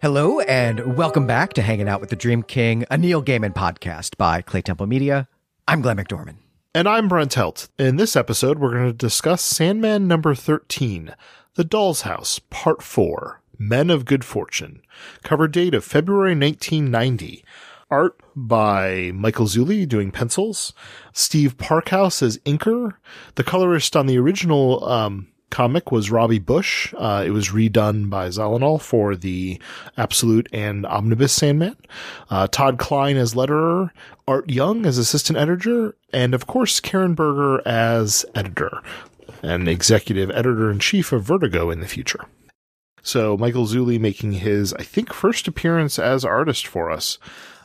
Hello, and welcome back to Hanging Out with the Dream King, a Neil Gaiman podcast by Clay Temple Media. I'm Glenn McDorman. And I'm Brent Helt. In this episode, we're going to discuss Sandman number 13, The Doll's House, Part 4, Men of Good Fortune. Cover date of February 1990. Art by Michael Zulli doing pencils. Steve Parkhouse as inker. The colorist on the original um, comic was Robbie Busch. Uh, it was redone by Zalinol for the Absolute and Omnibus Sandman. Uh, Todd Klein as letterer, Art Young as assistant editor, and of course Karen Berger as editor and executive editor in chief of Vertigo in the future. So Michael Zulli making his, I think, first appearance as artist for us.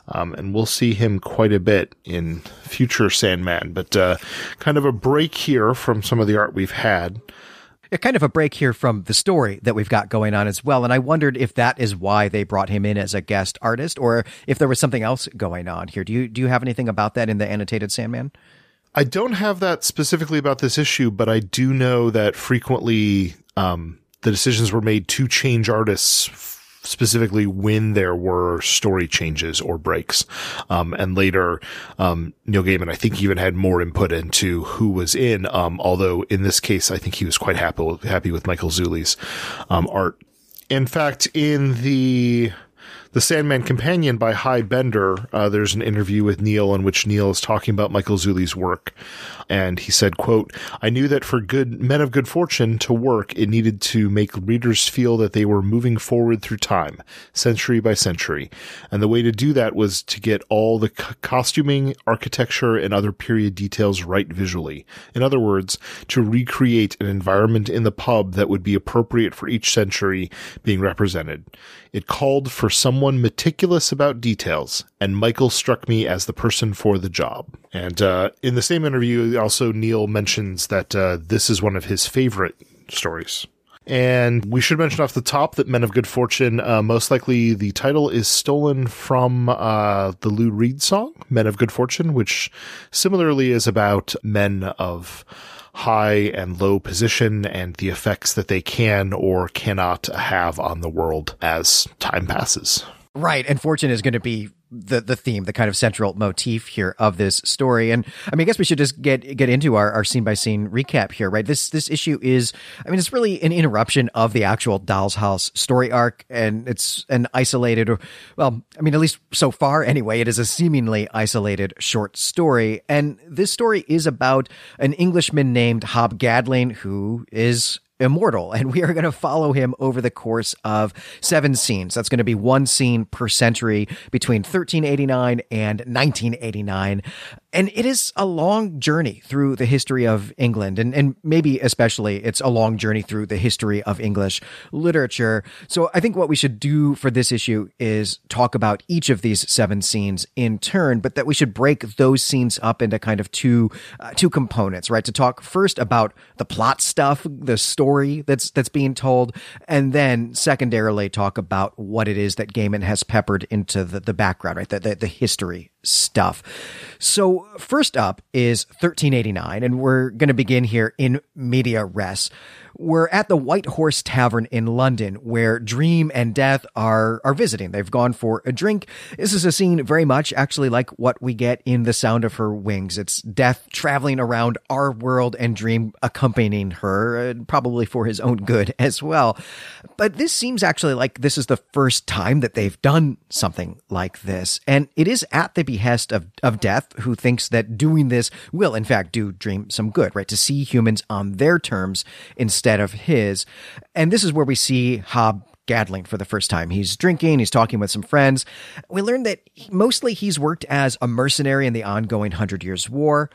Um, and we'll see him quite a bit in future Sandman, but uh, kind of a break here from some of the art we've had. A kind of a break here from the story that we've got going on as well. And I wondered if that is why they brought him in as a guest artist or if there was something else going on here. Do you do you have anything about that in the annotated Sandman? I don't have that specifically about this issue, but I do know that frequently um, the decisions were made to change artists specifically when there were story changes or breaks. Um, and later, um, Neil Gaiman, I think even had more input into who was in, um, although in this case, I think he was quite happy, happy with Michael Zulli's, um, art. In fact, in the, the Sandman Companion by Hy Bender, uh, there's an interview with Neil in which Neil is talking about Michael Zulli's work. And he said, quote, I knew that for good men of good fortune to work, it needed to make readers feel that they were moving forward through time, century by century. And the way to do that was to get all the c- costuming, architecture, and other period details right visually. In other words, to recreate an environment in the pub that would be appropriate for each century being represented. It called for someone meticulous about details, and Michael struck me as the person for the job. And uh, in the same interview, also Neil mentions that uh, this is one of his favorite stories. And we should mention off the top that Men of Good Fortune, uh, most likely the title is stolen from uh, the Lou Reed song, Men of Good Fortune, which similarly is about men of high and low position and the effects that they can or cannot have on the world as time passes. Right. And fortune is going to be the the theme, the kind of central motif here of this story. And I mean, I guess we should just get get into our, our scene by scene recap here, right? This this issue is, I mean, it's really an interruption of the actual Doll's House story arc, and it's an isolated, well, I mean, at least so far anyway, it is a seemingly isolated short story. And this story is about an Englishman named Hob Gadling who is immortal and we are going to follow him over the course of seven scenes that's going to be one scene per century between 1389 and 1989 and it is a long journey through the history of England and, and maybe especially it's a long journey through the history of English literature. So I think what we should do for this issue is talk about each of these seven scenes in turn, but that we should break those scenes up into kind of two, uh, two components, right? To talk first about the plot stuff, the story that's, that's being told, and then secondarily talk about what it is that Gaiman has peppered into the, the background, right? The, the, the history stuff. So first up is 1389, and we're going to begin here in media res. We're at the White Horse Tavern in London, where Dream and Death are are visiting. They've gone for a drink. This is a scene very much actually like what we get in The Sound of Her Wings. It's Death traveling around our world and Dream accompanying her, uh, probably for his own good as well. But this seems actually like this is the first time that they've done something like this, and it is at the behest of of Death, who thinks that doing this will in fact do Dream some good, right? To see humans on their terms instead of his. And this is where we see Hob Gadling for the first time. He's drinking, he's talking with some friends. We learn that mostly he's worked as a mercenary in the ongoing Hundred Years' War,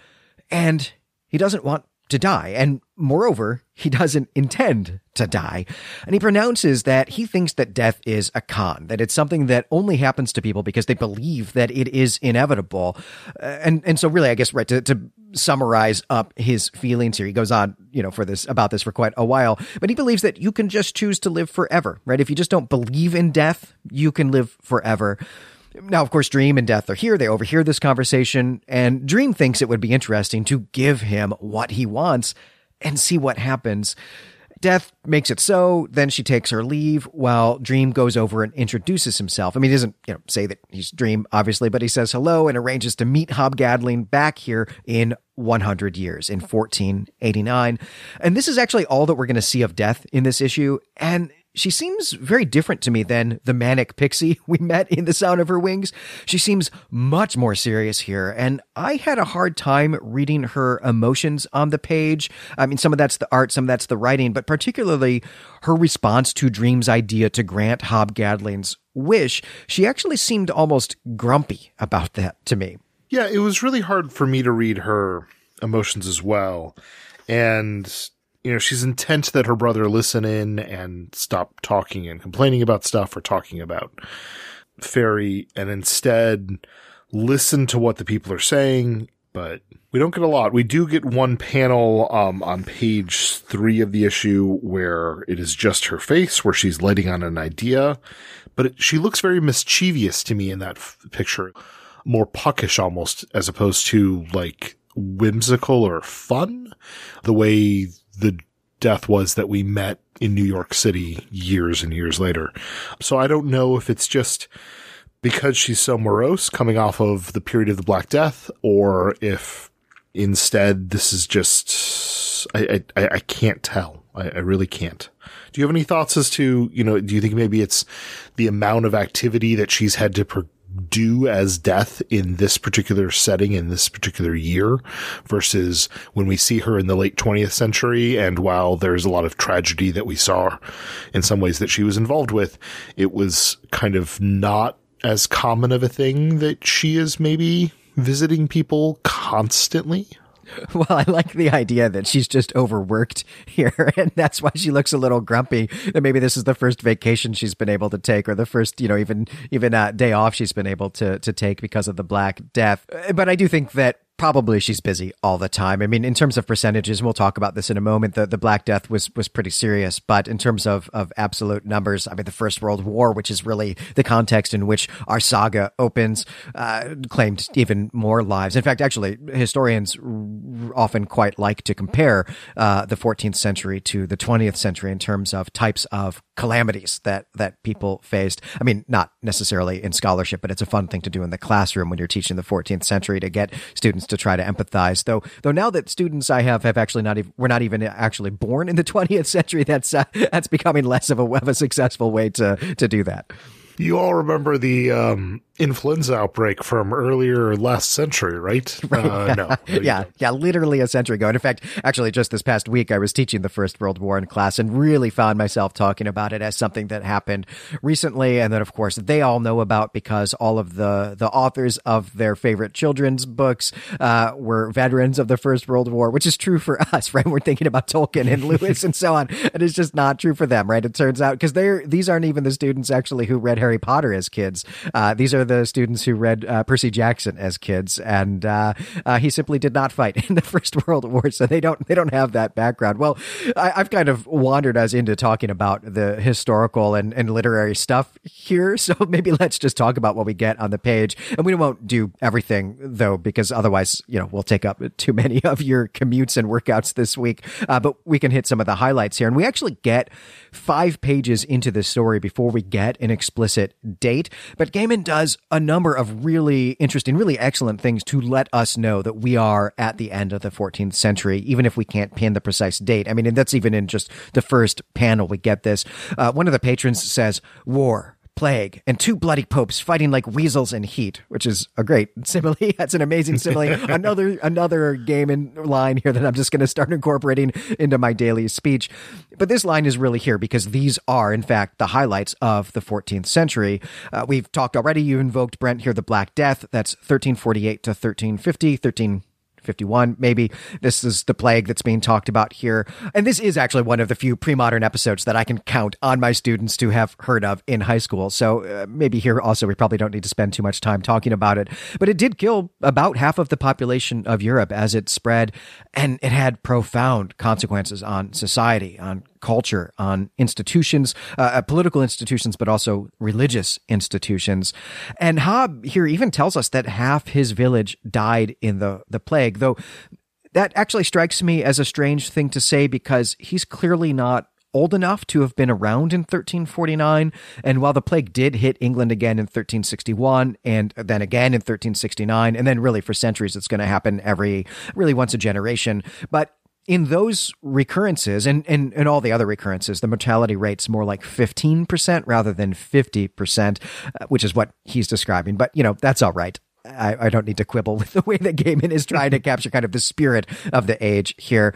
and he doesn't want to die. And moreover, he doesn't intend to die. And he pronounces that he thinks that death is a con, that it's something that only happens to people because they believe that it is inevitable. Uh, and, and so really, I guess, right, to, to summarize up his feelings here, he goes on, you know, for this, about this for quite a while, but he believes that you can just choose to live forever, right? If you just don't believe in death, you can live forever. Now, of course, Dream and Death are here. They overhear this conversation, and Dream thinks it would be interesting to give him what he wants and see what happens. Death makes it so. Then she takes her leave while Dream goes over and introduces himself. I mean, he doesn't, you know, say that he's Dream, obviously, but he says hello and arranges to meet Hob Gadling back here in 100 years in 1489. And this is actually all that we're going to see of Death in this issue. And she seems very different to me than the manic pixie we met in The Sound of Her Wings. She seems much more serious here, and I had a hard time reading her emotions on the page. I mean, some of that's the art, some of that's the writing, but particularly her response to Dream's idea to grant Hob Gadling's wish. She actually seemed almost grumpy about that to me. Yeah, it was really hard for me to read her emotions as well. And you know, she's intent that her brother listen in and stop talking and complaining about stuff or talking about Faerie and instead listen to what the people are saying. But we don't get a lot. We do get one panel um, on page three of the issue where it is just her face, where she's lighting on an idea. But it, she looks very mischievous to me in that f- picture, more puckish almost, as opposed to like whimsical or fun. The way the death was that we met in New York City years and years later. So I don't know if it's just because she's so morose coming off of the period of the Black Death or if instead this is just, I, I, I can't tell. I, I really can't. Do you have any thoughts as to, you know, do you think maybe it's the amount of activity that she's had to do as death in this particular setting in this particular year versus when we see her in the late 20th century. And while there's a lot of tragedy that we saw in some ways that she was involved with, it was kind of not as common of a thing that she is maybe visiting people constantly. Well, I like the idea that she's just overworked here, and that's why she looks a little grumpy. That maybe this is the first vacation she's been able to take, or the first, you know, even even uh, day off she's been able to to take because of the Black Death. But I do think that probably she's busy all the time. I mean, in terms of percentages, we'll talk about this in a moment, the, the Black Death was, was pretty serious. But in terms of, of absolute numbers, I mean, the First World War, which is really the context in which our saga opens, uh, claimed even more lives. In fact, actually, historians often quite like to compare uh, the 14th century to the 20th century in terms of types of calamities that, that people faced. I mean, not necessarily in scholarship, but it's a fun thing to do in the classroom when you're teaching the 14th century to get students to try to empathize. Though, though now that students I have have actually not even, we're not even actually born in the 20th century, that's, uh, that's becoming less of a, of a successful way to, to do that. You all remember the um, influenza outbreak from earlier last century, right? right. Uh, no. yeah, yeah, literally a century ago. And in fact, actually, just this past week, I was teaching the First World War in class and really found myself talking about it as something that happened recently, and that, of course, they all know about because all of the the authors of their favorite children's books uh, were veterans of the First World War, which is true for us, right? We're thinking about Tolkien and Lewis and so on, and it's just not true for them, right? It turns out because they're these aren't even the students actually who read Harry Potter as kids. Uh, these are the students who read uh, Percy Jackson as kids, and uh, uh, he simply did not fight in the First World War, so they don't they don't have that background. Well, I, have kind of wandered us into talking about the historical and, and literary stuff here, so maybe let's just talk about what we get on the page, and we won't do everything though, because otherwise, you know, we'll take up too many of your commutes and workouts this week. Uh, but we can hit some of the highlights here, and we actually get five pages into the story before we get an explicit date. But Gaiman does a number of really interesting, really excellent things to let us know that we are at the end of the 14th century, even if we can't pin the precise date. I mean, and that's even in just the first panel we get this. Uh, one of the patrons says, War plague, and two bloody popes fighting like weasels in heat, which is a great simile. That's an amazing simile. another another Gaiman line here that I'm just going to start incorporating into my daily speech. But this line is really here because these are, in fact, the highlights of the 14th century. Uh, we've talked already. You invoked Brent here, the Black Death. That's 1348 to 1350, 13 51 maybe this is the plague that's being talked about here. And this is actually one of the few pre-modern episodes that i can count on my students to have heard of in high school. So uh, maybe here also we probably don't need to spend too much time talking about it. But it did kill about half of the population of europe as it spread and it had profound consequences on society on culture, on institutions, uh, uh, political institutions, but also religious institutions. And Hob here even tells us that half his village died in the, the plague, though That actually strikes me as a strange thing to say because he's clearly not old enough to have been around in 1349. And while the plague did hit England again in 1361 and then again in 1369, and then really for centuries, it's going to happen every really once a generation. But in those recurrences and, and, and all the other recurrences, the mortality rate's more like 15% rather than 50%, uh, which is what he's describing. But, you know, that's all right. I, I, don't need to quibble with the way that Gaiman is trying to capture kind of the spirit of the age here.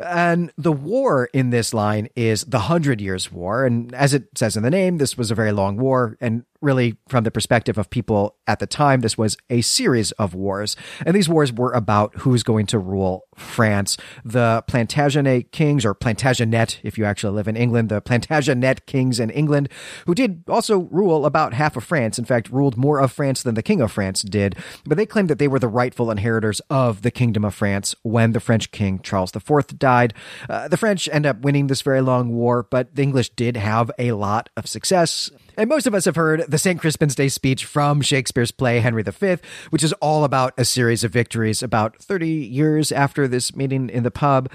And the war in this line is the Hundred Years' War. And as it says in the name, this was a very long war. And really, from the perspective of people at the time, this was a series of wars. And these wars were about who's going to rule France. The Plantagenet kings, or Plantagenet, if you actually live in England, the Plantagenet kings in England, who did also rule about half of France. In fact, ruled more of France than the king of France did. But they claimed that they were the rightful inheritors of the kingdom of France when the French king Charles IV died. Uh, the French end up winning this very long war, but the English did have a lot of success. And most of us have heard the St. Crispin's Day speech from Shakespeare's play Henry V, which is all about a series of victories about 30 years after this meeting in the pub.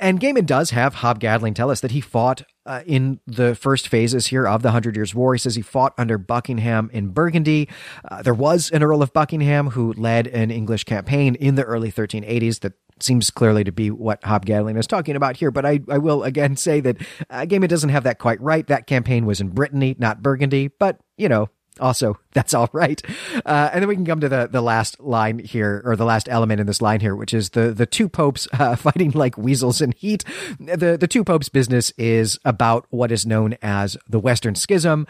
And Gaiman does have Hob Gadling tell us that he fought uh, in the first phases here of the Hundred Years' War. He says he fought under Buckingham in Burgundy. Uh, there was an Earl of Buckingham who led an English campaign in the early 1380s that seems clearly to be what Hob Gadling is talking about here. But I, I will again say that uh, Gaiman doesn't have that quite right. That campaign was in Brittany, not Burgundy. But, you know, also that's all right. Uh, and then we can come to the the last line here or the last element in this line here which is the the two popes uh, fighting like weasels in heat. The the two popes business is about what is known as the western schism.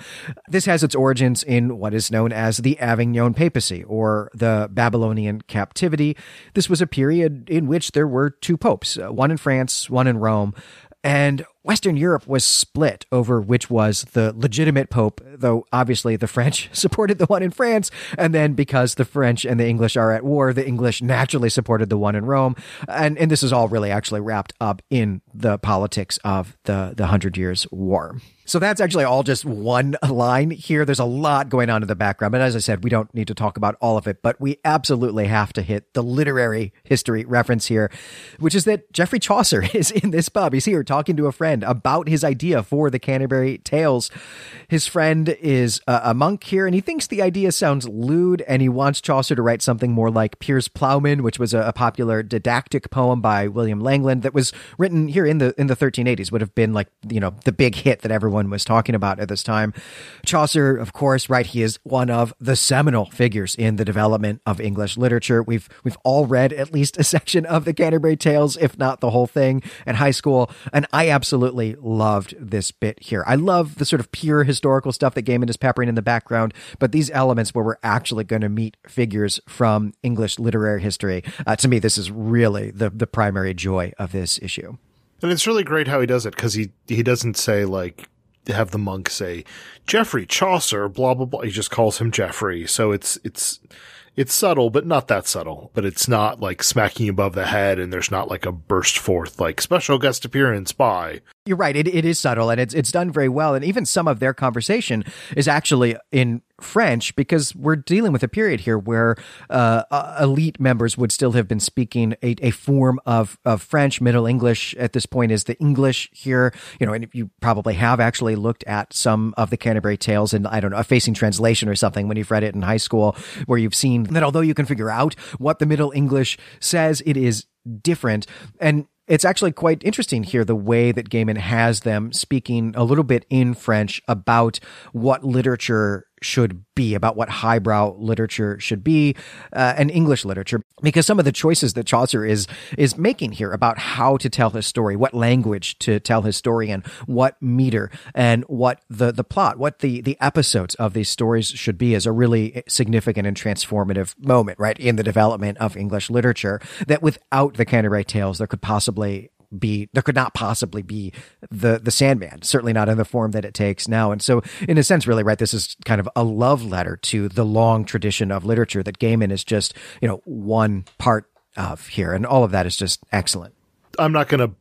This has its origins in what is known as the avignon papacy or the babylonian captivity. This was a period in which there were two popes uh, one in france one in rome. And Western Europe was split over which was the legitimate pope, though obviously the French supported the one in France. And then because the French and the English are at war, the English naturally supported the one in Rome. And, and this is all really actually wrapped up in the politics of the, the Hundred Years' War. So that's actually all just one line here. There's a lot going on in the background. But as I said, we don't need to talk about all of it, but we absolutely have to hit the literary history reference here, which is that Geoffrey Chaucer is in this pub. He's here talking to a friend about his idea for the Canterbury Tales. His friend is a, a monk here and he thinks the idea sounds lewd and he wants Chaucer to write something more like Piers Plowman, which was a, a popular didactic poem by William Langland that was written here in the, in the 1380s, would have been like, you know, the big hit that everyone everyone was talking about at this time. Chaucer, of course, right, he is one of the seminal figures in the development of English literature. We've we've all read at least a section of the Canterbury Tales, if not the whole thing, in high school, and I absolutely loved this bit here. I love the sort of pure historical stuff that Gaiman is peppering in the background, but these elements where we're actually going to meet figures from English literary history, uh, to me, this is really the the primary joy of this issue. And it's really great how he does it because he he doesn't say like have the monk say Geoffrey Chaucer, blah blah blah. He just calls him Geoffrey. So it's it's it's subtle, but not that subtle. But it's not like smacking above the head, and there's not like a burst forth like special guest appearance by. You're right. It it is subtle, and it's it's done very well. And even some of their conversation is actually in French because we're dealing with a period here where uh, uh, elite members would still have been speaking a, a form of, of French. Middle English at this point is the English here, you know, and you probably have actually looked at some of the Canterbury Tales and I don't know, a facing translation or something when you've read it in high school, where you've seen that although you can figure out what the Middle English says, it is different. And it's actually quite interesting here the way that Gaiman has them speaking a little bit in French about what literature should be, about what highbrow literature should be, uh, and English literature, because some of the choices that Chaucer is is making here about how to tell his story, what language to tell his story in, what meter, and what the the plot, what the the episodes of these stories should be, is a really significant and transformative moment, right, in the development of English literature. That without the Canterbury Tales, there could possibly be there could not possibly be the the Sandman, certainly not in the form that it takes now. And so, in a sense, really, right, this is kind of a love letter to the long tradition of literature that Gaiman is just you know one part of here, and all of that is just excellent. I'm not going to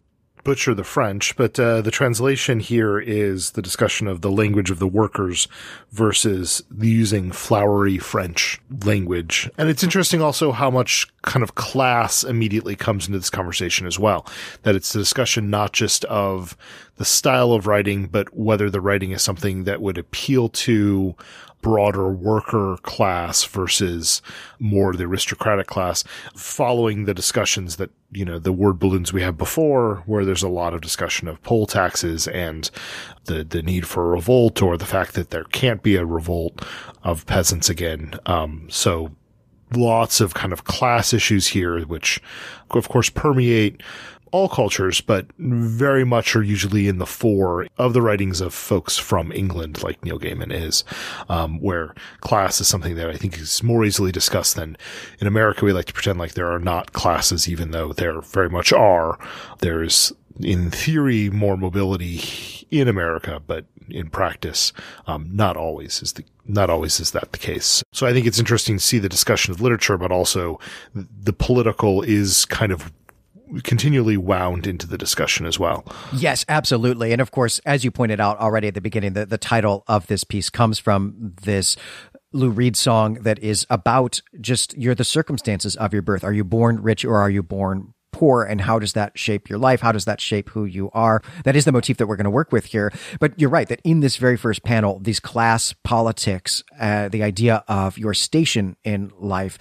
butcher the French, but uh, the translation here is the discussion of the language of the workers versus using flowery French language. And it's interesting also how much kind of class immediately comes into this conversation as well. That it's a discussion not just of the style of writing, but whether the writing is something that would appeal to broader worker class versus more the aristocratic class following the discussions that, you know, the word balloons we have before, where there's a lot of discussion of poll taxes and the, the need for a revolt or the fact that there can't be a revolt of peasants again. Um, so lots of kind of class issues here, which of course permeate all cultures, but very much are usually in the fore of the writings of folks from England, like Neil Gaiman is, um, where class is something that I think is more easily discussed than in America. We like to pretend like there are not classes, even though there very much are. There's, in theory, more mobility in America, but in practice, um, not always is the not always is that the case. So I think it's interesting to see the discussion of literature, but also the political is kind of continually wound into the discussion as well. Yes, absolutely. And of course, as you pointed out already at the beginning, the, the title of this piece comes from this Lou Reed song that is about just you're the circumstances of your birth. Are you born rich or are you born poor and how does that shape your life? How does that shape who you are? That is the motif that we're going to work with here. But you're right that in this very first panel, these class politics, uh, the idea of your station in life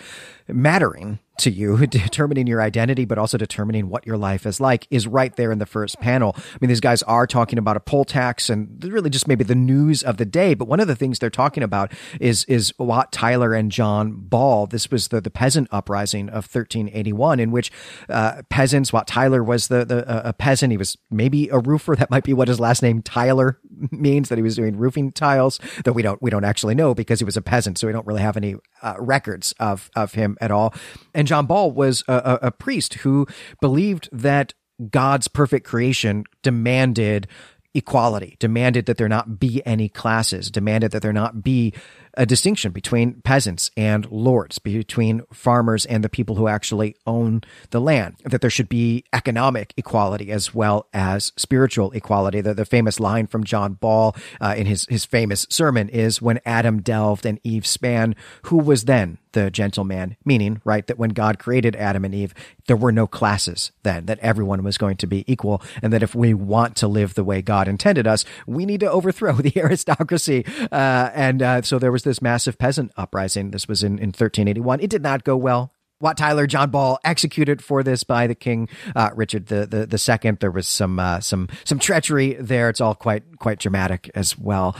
mattering to you, determining your identity, but also determining what your life is like, is right there in the first panel. I mean, these guys are talking about a poll tax and really just maybe the news of the day. But one of the things they're talking about is is Wat Tyler and John Ball. This was the the peasant uprising of 1381, in which uh, peasants. Wat Tyler was the the uh, a peasant. He was maybe a roofer. That might be what his last name Tyler means. That he was doing roofing tiles. Though we don't we don't actually know because he was a peasant, so we don't really have any uh, records of of him at all. And John Ball was a, a, a priest who believed that God's perfect creation demanded equality, demanded that there not be any classes, demanded that there not be a distinction between peasants and lords, between farmers and the people who actually own the land, that there should be economic equality as well as spiritual equality. The, the famous line from John Ball uh, in his, his famous sermon is when Adam delved and Eve span, who was then the gentleman? Meaning, right, that when God created Adam and Eve, there were no classes then, that everyone was going to be equal, and that if we want to live the way God intended us, we need to overthrow the aristocracy. Uh, and uh, so there was this massive peasant uprising. This was in, in 1381. It did not go well. Wat Tyler, John Ball executed for this by the king, uh, Richard the, the the second. There was some uh, some some treachery there. It's all quite quite dramatic as well.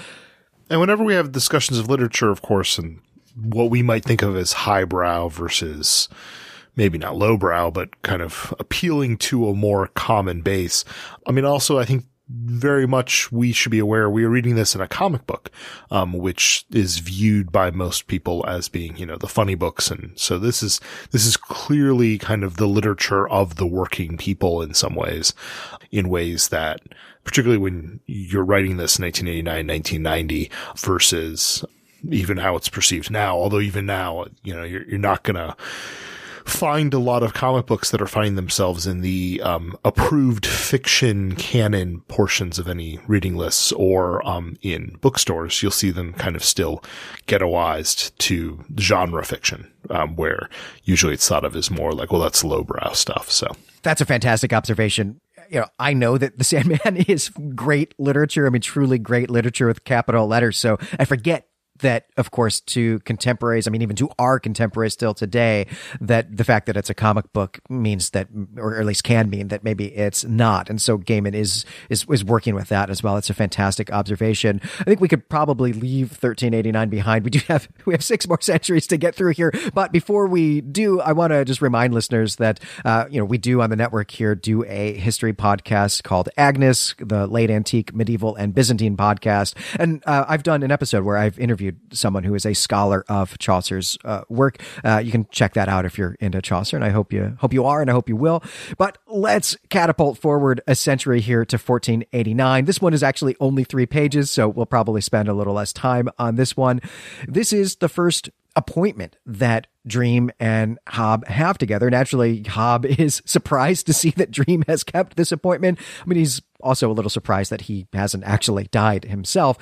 And whenever we have discussions of literature, of course, and what we might think of as highbrow versus maybe not lowbrow, but kind of appealing to a more common base. I mean, also, I think very much we should be aware we are reading this in a comic book, um, which is viewed by most people as being, you know, the funny books. And so this is, this is clearly kind of the literature of the working people in some ways, in ways that, particularly when you're writing this in 1989, 1990 versus even how it's perceived now. Although even now, you know, you're, you're not gonna, find a lot of comic books that are finding themselves in the um, approved fiction canon portions of any reading lists or um, in bookstores. You'll see them kind of still ghettoized to genre fiction, um, where usually it's thought of as more like, well, that's lowbrow stuff. So that's a fantastic observation you know, I know that The Sandman is great literature. I mean, truly great literature with capital letters. So I forget that, of course, to contemporaries, I mean, even to our contemporaries still today, that the fact that it's a comic book means that, or at least can mean that maybe it's not. And so Gaiman is, is, is working with that as well. It's a fantastic observation. I think we could probably leave 1389 behind. We do have, we have six more centuries to get through here. But before we do, I want to just remind listeners that, uh, you know, we do on the network here do a history podcast called Agnes, the late antique, medieval, and Byzantine podcast. And, uh, I've done an episode where I've interviewed interviewed someone who is a scholar of Chaucer's uh, work. Uh, you can check that out if you're into Chaucer, and I hope you hope you are, and I hope you will. But let's catapult forward a century here to 1489. This one is actually only three pages, so we'll probably spend a little less time on this one. This is the first appointment that Dream and Hob have together. Naturally, Hob is surprised to see that Dream has kept this appointment. I mean, he's also a little surprised that he hasn't actually died himself.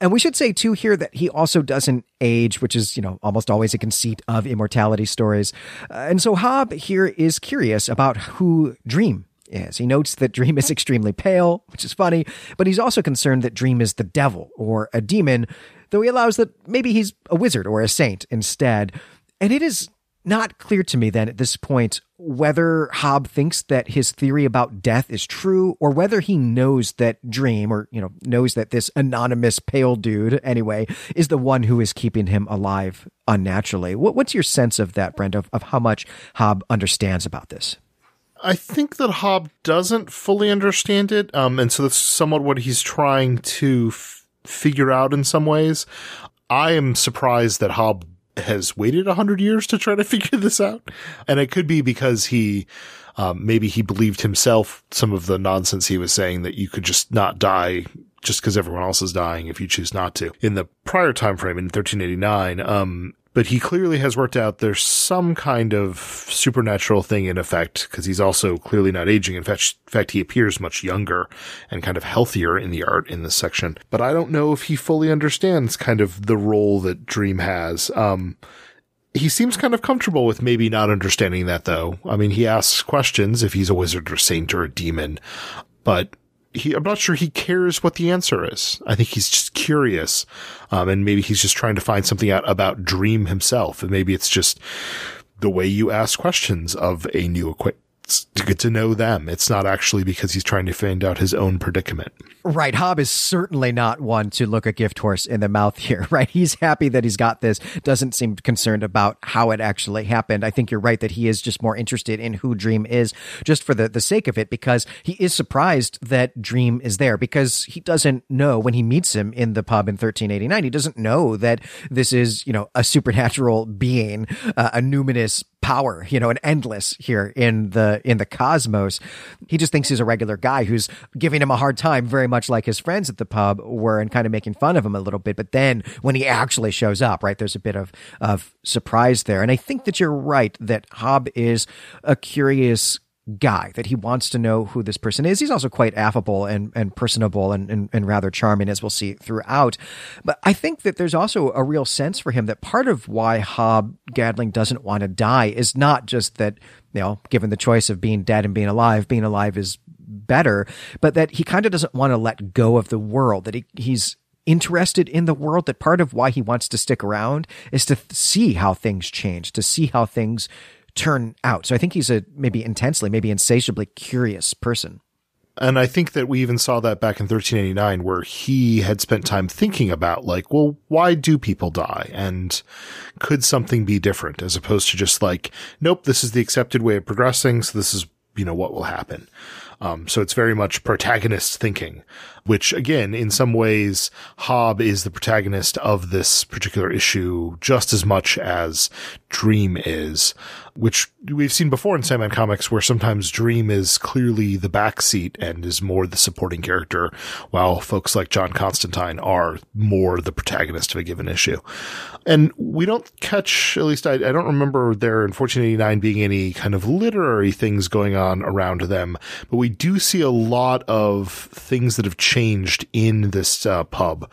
And we should say too here that he also doesn't age, which is, you know, almost always a conceit of immortality stories. Uh, and so Hob here is curious about who Dream is. He notes that Dream is extremely pale, which is funny, but he's also concerned that Dream is the devil or a demon, though he allows that maybe he's a wizard or a saint instead. And it is not clear to me then at this point whether Hob thinks that his theory about death is true or whether he knows that Dream or, you know, knows that this anonymous pale dude, anyway, is the one who is keeping him alive unnaturally. What, what's your sense of that, Brent, of, of how much Hob understands about this? I think that Hob doesn't fully understand it, um, and so that's somewhat what he's trying to f- figure out in some ways. I am surprised that Hob has waited a hundred years to try to figure this out, and it could be because he, um, maybe he believed himself some of the nonsense he was saying that you could just not die just because everyone else is dying if you choose not to. In the prior time frame in 1389, um, but he clearly has worked out there's some kind of supernatural thing in effect because he's also clearly not aging. In fact, in fact, he appears much younger and kind of healthier in the art in this section. But I don't know if he fully understands kind of the role that Dream has. Um, he seems kind of comfortable with maybe not understanding that though. I mean, he asks questions if he's a wizard or saint or a demon, but he, I'm not sure he cares what the answer is. I think he's just curious. Um, and maybe he's just trying to find something out about Dream himself. And maybe it's just the way you ask questions of a new acquaintance to get to know them. It's not actually because he's trying to find out his own predicament. Right. Hob is certainly not one to look a gift horse in the mouth here, right? He's happy that he's got this, doesn't seem concerned about how it actually happened. I think you're right that he is just more interested in who Dream is just for the, the sake of it because he is surprised that Dream is there because he doesn't know when he meets him in the pub in 1389, he doesn't know that this is, you know, a supernatural being, uh, a numinous power, you know, an endless here in the in the cosmos. He just thinks he's a regular guy who's giving him a hard time, very much like his friends at the pub were, and kind of making fun of him a little bit. But then when he actually shows up, right, there's a bit of of surprise there. And I think that you're right that Hob is a curious guy that he wants to know who this person is. He's also quite affable and, and personable and, and, and, rather charming, as we'll see throughout. But I think that there's also a real sense for him that part of why Hob Gadling doesn't want to die is not just that, you know, given the choice of being dead and being alive, being alive is better, but that he kind of doesn't want to let go of the world, that he, he's interested in the world that part of why he wants to stick around is to th- see how things change, to see how things turn out. So I think he's a maybe intensely, maybe insatiably curious person. And I think that we even saw that back in 1389 where he had spent time thinking about like, well, why do people die? And could something be different as opposed to just like, nope, this is the accepted way of progressing. So this is, you know, what will happen. Um, so it's very much protagonist thinking, which again, in some ways, Hob is the protagonist of this particular issue just as much as Dream is which we've seen before in Sandman comics where sometimes Dream is clearly the backseat and is more the supporting character, while folks like John Constantine are more the protagonist of a given issue. And we don't catch, at least I, I don't remember there in 1489 being any kind of literary things going on around them, but we do see a lot of things that have changed in this uh, pub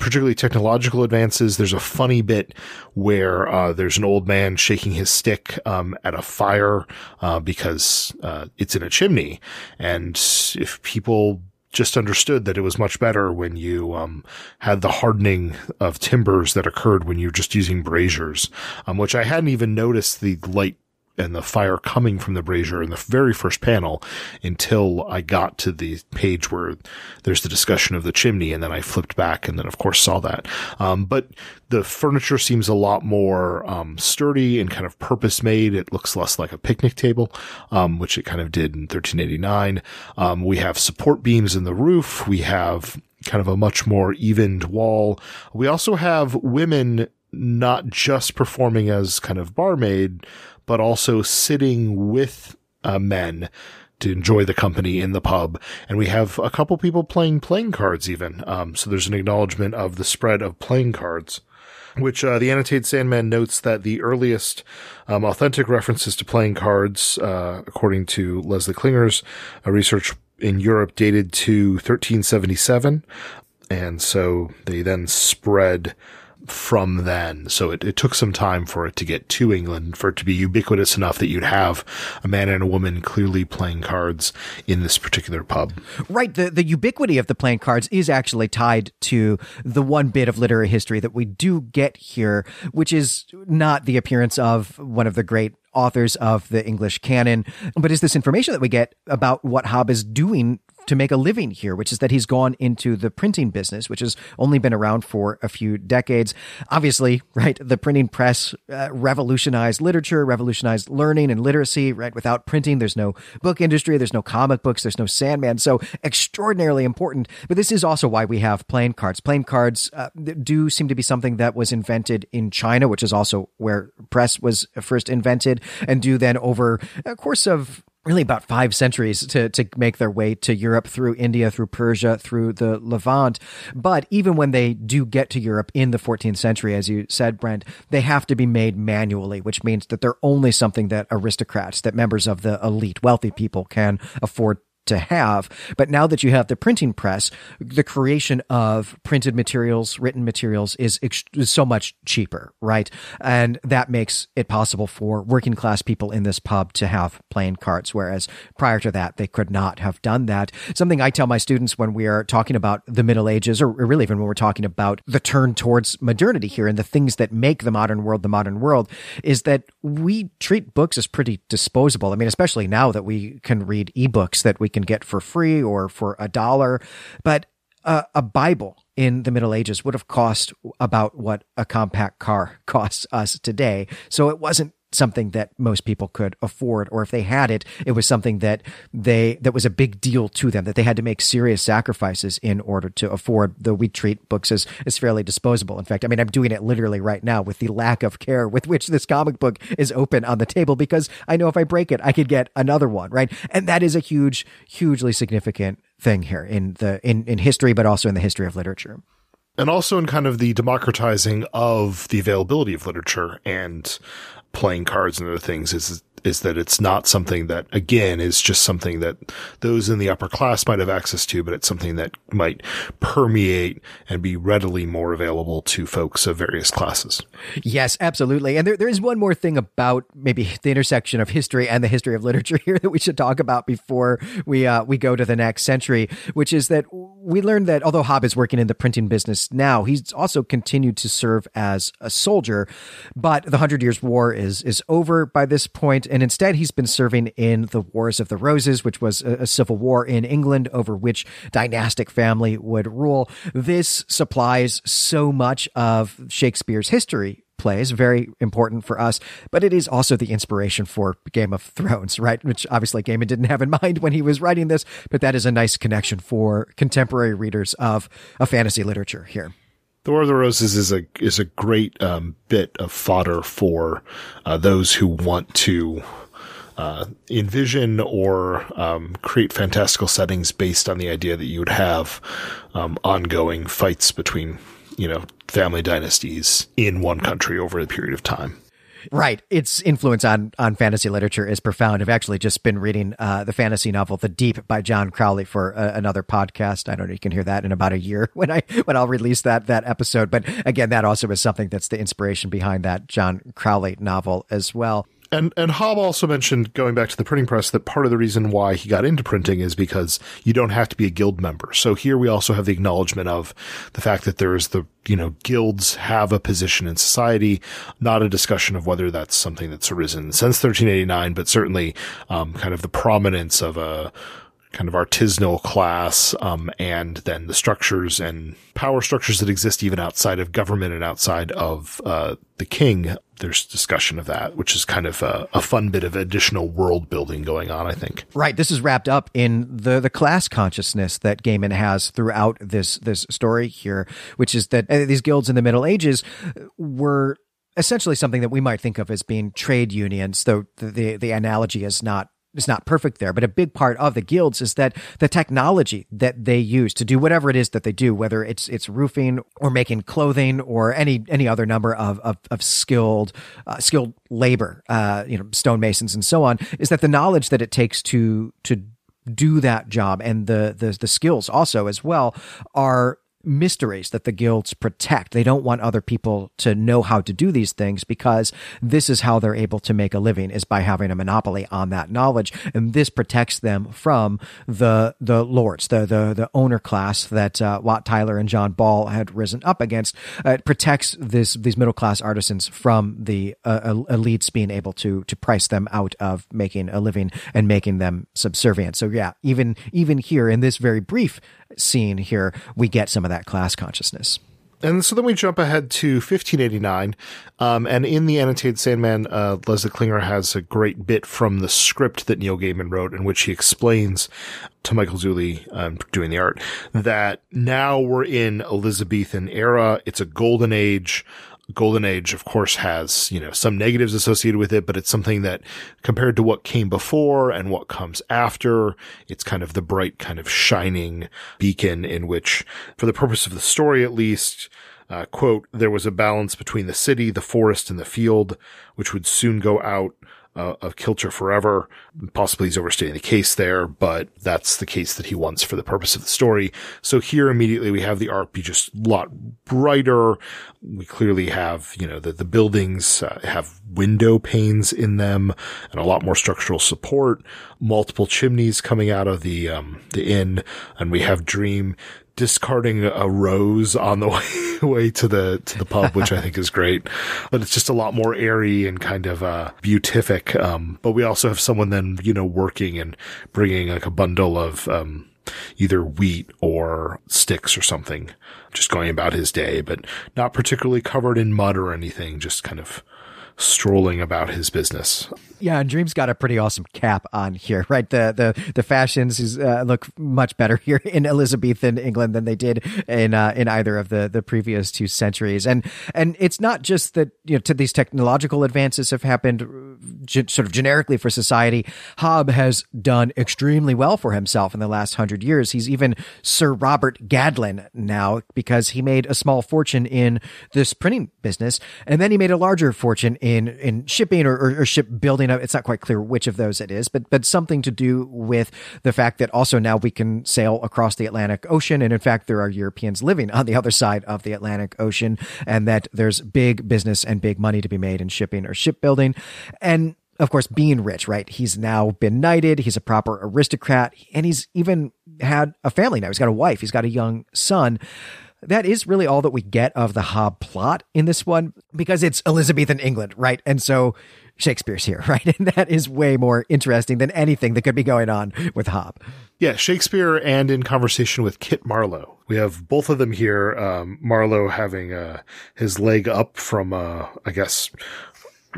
particularly technological advances. There's a funny bit where uh, there's an old man shaking his stick um, at a fire uh, because uh, it's in a chimney, and if people just understood that it was much better when you um, had the hardening of timbers that occurred when you're just using braziers, um, which I hadn't even noticed the light and the fire coming from the brazier in the very first panel until I got to the page where there's the discussion of the chimney. And then I flipped back and then of course saw that. Um, but the furniture seems a lot more, um, sturdy and kind of purpose made. It looks less like a picnic table, um, which it kind of did in 1389. Um, we have support beams in the roof. We have kind of a much more evened wall. We also have women not just performing as kind of barmaid, but also sitting with uh, men to enjoy the company in the pub. And we have a couple people playing playing cards even. Um, so there's an acknowledgement of the spread of playing cards which uh, the annotated Sandman notes that the earliest um, authentic references to playing cards, uh, according to Leslie Klinger's uh, research in Europe, dated to 1377, and so they then spread from then. So it, it took some time for it to get to England, for it to be ubiquitous enough that you'd have a man and a woman clearly playing cards in this particular pub. Right. The, the ubiquity of the playing cards is actually tied to the one bit of literary history that we do get here, which is not the appearance of one of the great authors of the English canon, but is this information that we get about what Hob is doing to make a living here, which is that he's gone into the printing business, which has only been around for a few decades. Obviously, right, the printing press uh, revolutionized literature, revolutionized learning and literacy, right? Without printing, there's no book industry, there's no comic books, there's no Sandman. So extraordinarily important. But this is also why we have playing cards. Playing cards uh, do seem to be something that was invented in China, which is also where press was first invented, and do then over a course of really about five centuries to, to make their way to Europe through India, through Persia, through the Levant. But even when they do get to Europe in the 14th century, as you said, Brent, they have to be made manually, which means that they're only something that aristocrats, that members of the elite, wealthy people can afford to have. But now that you have the printing press, the creation of printed materials, written materials is, ex- is so much cheaper, right? And that makes it possible for working class people in this pub to have playing cards, whereas prior to that, they could not have done that. Something I tell my students when we are talking about the Middle Ages, or really even when we're talking about the turn towards modernity here and the things that make the modern world the modern world, is that we treat books as pretty disposable. I mean, especially now that we can read ebooks that we can can get for free or for a dollar. But uh, a Bible in the Middle Ages would have cost about what a compact car costs us today. So it wasn't something that most people could afford or if they had it it was something that they that was a big deal to them that they had to make serious sacrifices in order to afford. Though we treat books as as fairly disposable. In fact i mean i'm doing it literally right now with the lack of care with which this comic book is open on the table because i know if i break it i could get another one right? And that is a huge hugely significant thing here in the in in history but also in the history of literature. And also in kind of the democratizing of the availability of literature and playing cards and other things is is that it's not something that again is just something that those in the upper class might have access to, but it's something that might permeate and be readily more available to folks of various classes. Yes, absolutely. And there, there is one more thing about maybe the intersection of history and the history of literature here that we should talk about before we uh, we go to the next century, which is that we learned that although Hob is working in the printing business now, he's also continued to serve as a soldier. But the Hundred Years' War is is over by this point, and instead he's been serving in the Wars of the Roses, which was a, a civil war in England over which dynastic family would rule. This supplies so much of Shakespeare's history plays, very important for us, but it is also the inspiration for Game of Thrones, right? Which obviously Gaiman didn't have in mind when he was writing this, but that is a nice connection for contemporary readers of, of fantasy literature here. The War of the Roses is a is a great um, bit of fodder for uh, those who want to uh, envision or um, create fantastical settings based on the idea that you would have um, ongoing fights between you know family dynasties in one country over a period of time. Right. Its influence on, on fantasy literature is profound. I've actually just been reading uh, the fantasy novel The Deep by John Crowley for uh, another podcast. I don't know. You can hear that in about a year when I when I'll release that that episode. But again, that also is something that's the inspiration behind that John Crowley novel as well. And and Hob also mentioned going back to the printing press that part of the reason why he got into printing is because you don't have to be a guild member. So here we also have the acknowledgement of the fact that there is the you know guilds have a position in society, not a discussion of whether that's something that's arisen since 1389, but certainly um, kind of the prominence of a kind of artisanal class, um, and then the structures and power structures that exist even outside of government and outside of uh, the king. There's discussion of that, which is kind of a, a, fun bit of additional world building going on. I think. Right. This is wrapped up in the the class consciousness that Gaiman has throughout this this story here, which is that uh, these guilds in the Middle Ages were essentially something that we might think of as being trade unions, though the, the, the analogy is not is not perfect there, but a big part of the guilds is that the technology that they use to do whatever it is that they do, whether it's it's roofing or making clothing or any any other number of of, of skilled uh, skilled labor, uh, you know, stonemasons and so on, is that the knowledge that it takes to to do that job and the the the skills also as well are mysteries that the guilds protect. They don't want other people to know how to do these things because this is how they're able to make a living is by having a monopoly on that knowledge. And this protects them from the, the lords, the, the, the owner class that, uh, Wat Tyler and John Ball had risen up against. Uh, it protects this, these middle class artisans from the uh, elites being able to, to price them out of making a living and making them subservient. So yeah, even, even here in this very brief scene here, we get some of that class consciousness. And so then we jump ahead to 1589. Um, and in the annotated Sandman, uh, Leslie Klinger has a great bit from the script that Neil Gaiman wrote in which he explains to Michael Zulli, um, doing the art, that now we're in Elizabethan era. It's a golden age. Golden Age, of course, has, you know, some negatives associated with it, but it's something that compared to what came before and what comes after, it's kind of the bright, kind of shining beacon in which, for the purpose of the story at least, uh, quote, there was a balance between the city, the forest, and the field, which would soon go out uh, of Kilter forever. Possibly he's overstating the case there, but that's the case that he wants for the purpose of the story. So here immediately we have the art be just a lot brighter. We clearly have, you know, the, the buildings uh, have window panes in them and a lot more structural support, multiple chimneys coming out of the, um, the inn. And we have Dream discarding a rose on the way, way to the to the pub, which I think is great. But it's just a lot more airy and kind of uh, beatific. Um, but we also have someone then you know working and bringing like a bundle of um, either wheat or sticks or something, just going about his day, but not particularly covered in mud or anything. Just kind of strolling about his business. Yeah, and Dream's got a pretty awesome cap on here, right? The the the fashions uh, look much better here in Elizabethan England than they did in uh, in either of the the previous two centuries. And and it's not just that you know to these technological advances have happened uh, sort of generically for society. Hob has done extremely well for himself in the last hundred years. He's even Sir Robert Gadling now because he made a small fortune in this printing business, and then he made a larger fortune in in shipping or, or, or it's not quite clear which of those it is, but but something to do with the fact that also now we can sail across the Atlantic Ocean, and in fact there are Europeans living on the other side of the Atlantic Ocean, and that there's big business and big money to be made in shipping or shipbuilding, and of course, being rich, right? He's now been knighted. He's a proper aristocrat and he's even had a family now. He's got a wife. He's got a young son. That is really all that we get of the Hob plot in this one because it's Elizabethan England, right? And so Shakespeare's here, right? And that is way more interesting than anything that could be going on with Hob. Yeah, Shakespeare and in conversation with Kit Marlowe. We have both of them here. Um, Marlowe having uh, his leg up from, uh, I guess,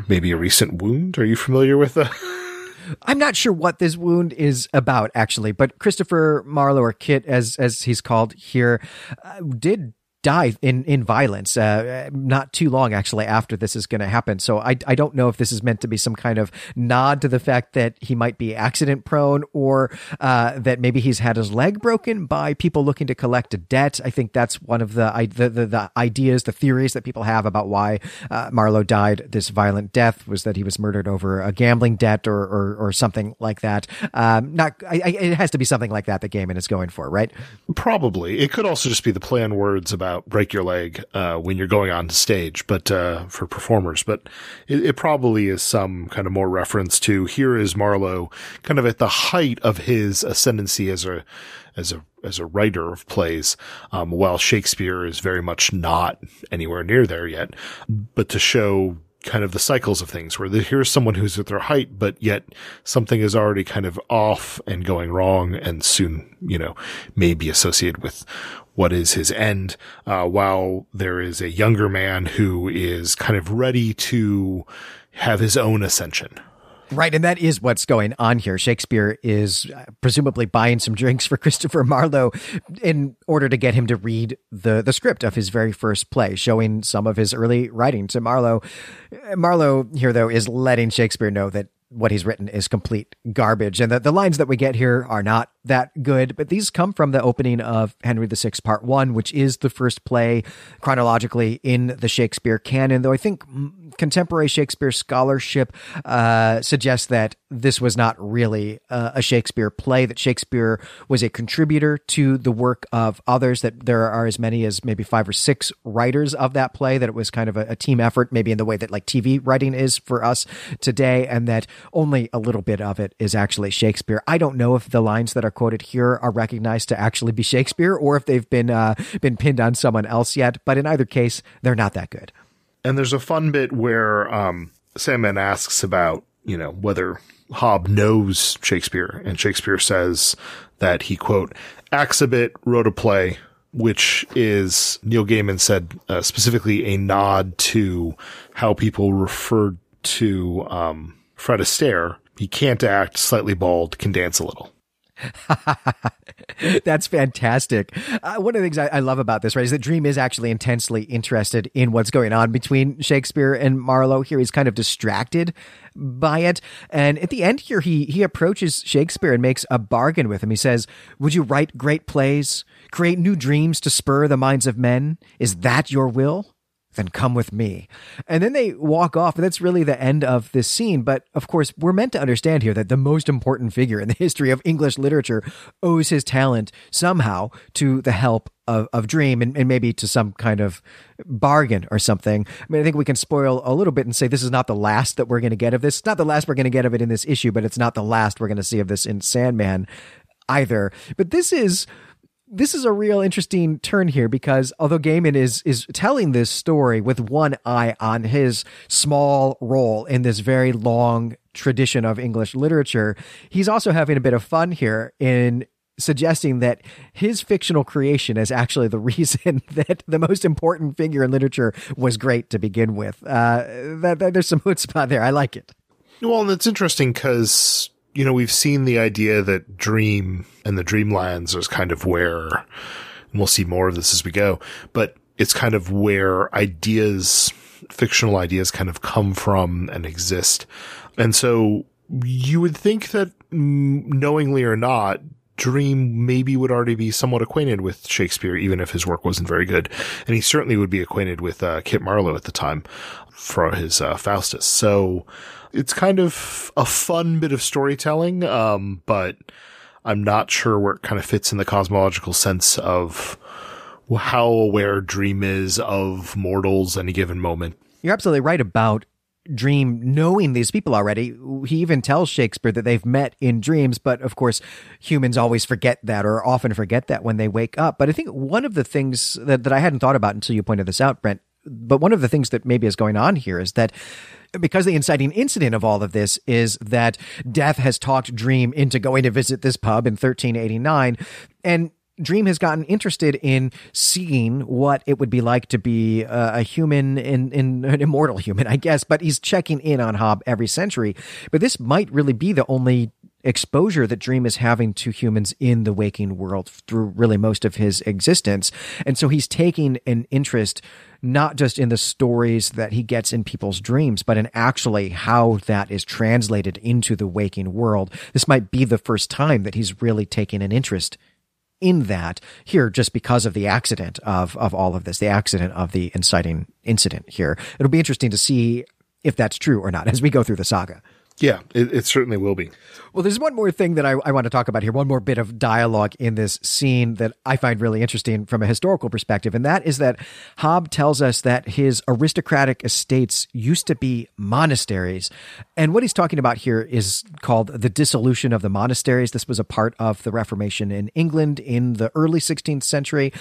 maybe a recent wound. Are you familiar with that? I'm not sure what this wound is about, actually, but Christopher Marlowe, or Kit, as as he's called here, uh, did die in in violence uh, not too long actually after this is going to happen. So I, I don't know if this is meant to be some kind of nod to the fact that he might be accident prone or uh, that maybe he's had his leg broken by people looking to collect a debt. I think that's one of the the, the, the ideas the theories that people have about why uh, Marlowe died this violent death was that he was murdered over a gambling debt or or, or something like that. Um, not I, I, it has to be something like that that Gaiman is going for right? Probably. It could also just be the play on words about break your leg uh, when you're going on stage, but uh, for performers. But it, it, probably is some kind of more reference to here is Marlowe kind of at the height of his ascendancy as a as a as a writer of plays, um, while Shakespeare is very much not anywhere near there yet. But to show kind of the cycles of things where here's someone who's at their height, but yet something is already kind of off and going wrong and soon, you know, may be associated with what is his end, uh, while there is a younger man who is kind of ready to have his own ascension. Right, and that is what's going on here. Shakespeare is uh, presumably buying some drinks for Christopher Marlowe in order to get him to read the the script of his very first play, showing some of his early writing to Marlowe. Marlowe here, though, is letting Shakespeare know that what he's written is complete garbage. And that the lines that we get here are not that good, but these come from the opening of Henry VI Part 1, which is the first play chronologically in the Shakespeare canon, though I think contemporary Shakespeare scholarship uh, suggests that this was not really uh, a Shakespeare play, that Shakespeare was a contributor to the work of others, that there are as many as maybe five or six writers of that play, that it was kind of a, a team effort, maybe in the way that like TV writing is for us today, and that only a little bit of it is actually Shakespeare. I don't know if the lines that are quoted here are recognized to actually be Shakespeare or if they've been uh, been pinned on someone else yet. But in either case, they're not that good. And there's a fun bit where um, Sandman asks about you know whether Hob knows Shakespeare, and Shakespeare says that he quote acts a bit, wrote a play, which is Neil Gaiman said uh, specifically a nod to how people referred to um, Fred Astaire. He can't act, slightly bald, can dance a little. That's fantastic. Uh, one of the things I, I, love about this, right, is that Dream is actually intensely interested in what's going on between Shakespeare and Marlowe. Here, he's kind of distracted by it, and at the end here, he he approaches Shakespeare and makes a bargain with him. He says, "Would you write great plays, create new dreams to spur the minds of men? Is that your will?" Then come with me. And then they walk off, and that's really the end of this scene. But of course, we're meant to understand here that the most important figure in the history of English literature owes his talent somehow to the help of, of Dream and, and maybe to some kind of bargain or something. I mean, I think we can spoil a little bit and say this is not the last that we're going to get of this. It's not the last we're going to get of it in this issue, but it's not the last we're going to see of this in Sandman either. But this is this is a real interesting turn here because although Gaiman is is telling this story with one eye on his small role in this very long tradition of English literature, he's also having a bit of fun here in suggesting that his fictional creation is actually the reason that the most important figure in literature was great to begin with. Uh, that, that, there's some chutzpah there. I like it. Well, and it's interesting because you know, we've seen the idea that Dream and the Dreamlands is kind of where, and we'll see more of this as we go, but it's kind of where ideas, fictional ideas kind of come from and exist. And so you would think that mm, knowingly or not, Dream maybe would already be somewhat acquainted with Shakespeare, even if his work wasn't very good. And he certainly would be acquainted with uh, Kit Marlowe at the time for his uh, Faustus. So it's kind of a fun bit of storytelling, um, but I'm not sure where it kind of fits in the cosmological sense of how aware Dream is of mortals any given moment. You're absolutely right about Dream knowing these people already. He even tells Shakespeare that they've met in dreams, but of course, humans always forget that or often forget that when they wake up. But I think one of the things that, that I hadn't thought about until you pointed this out, Brent, but one of the things that maybe is going on here is that because the inciting incident of all of this is that Death has talked Dream into going to visit this pub in 1389. And Dream has gotten interested in seeing what it would be like to be a, a human in, in an immortal human, I guess, but he's checking in on Hob every century. But this might really be the only exposure that Dream is having to humans in the waking world through really most of his existence. And so he's taking an interest not just in the stories that he gets in people's dreams, but in actually how that is translated into the waking world. This might be the first time that he's really taken an interest in that here just because of the accident of of all of this, the accident of the inciting incident here. It'll be interesting to see if that's true or not as we go through the saga. Yeah, it, it, certainly will be. Well, there's one more thing that I, I, want to talk about here, one more bit of dialogue in this scene that I find really interesting from a historical perspective, and that is that Hob tells us that his aristocratic estates used to be monasteries. And what he's talking about here is called the dissolution of the monasteries. This was a part of the Reformation in England in the early 16th century.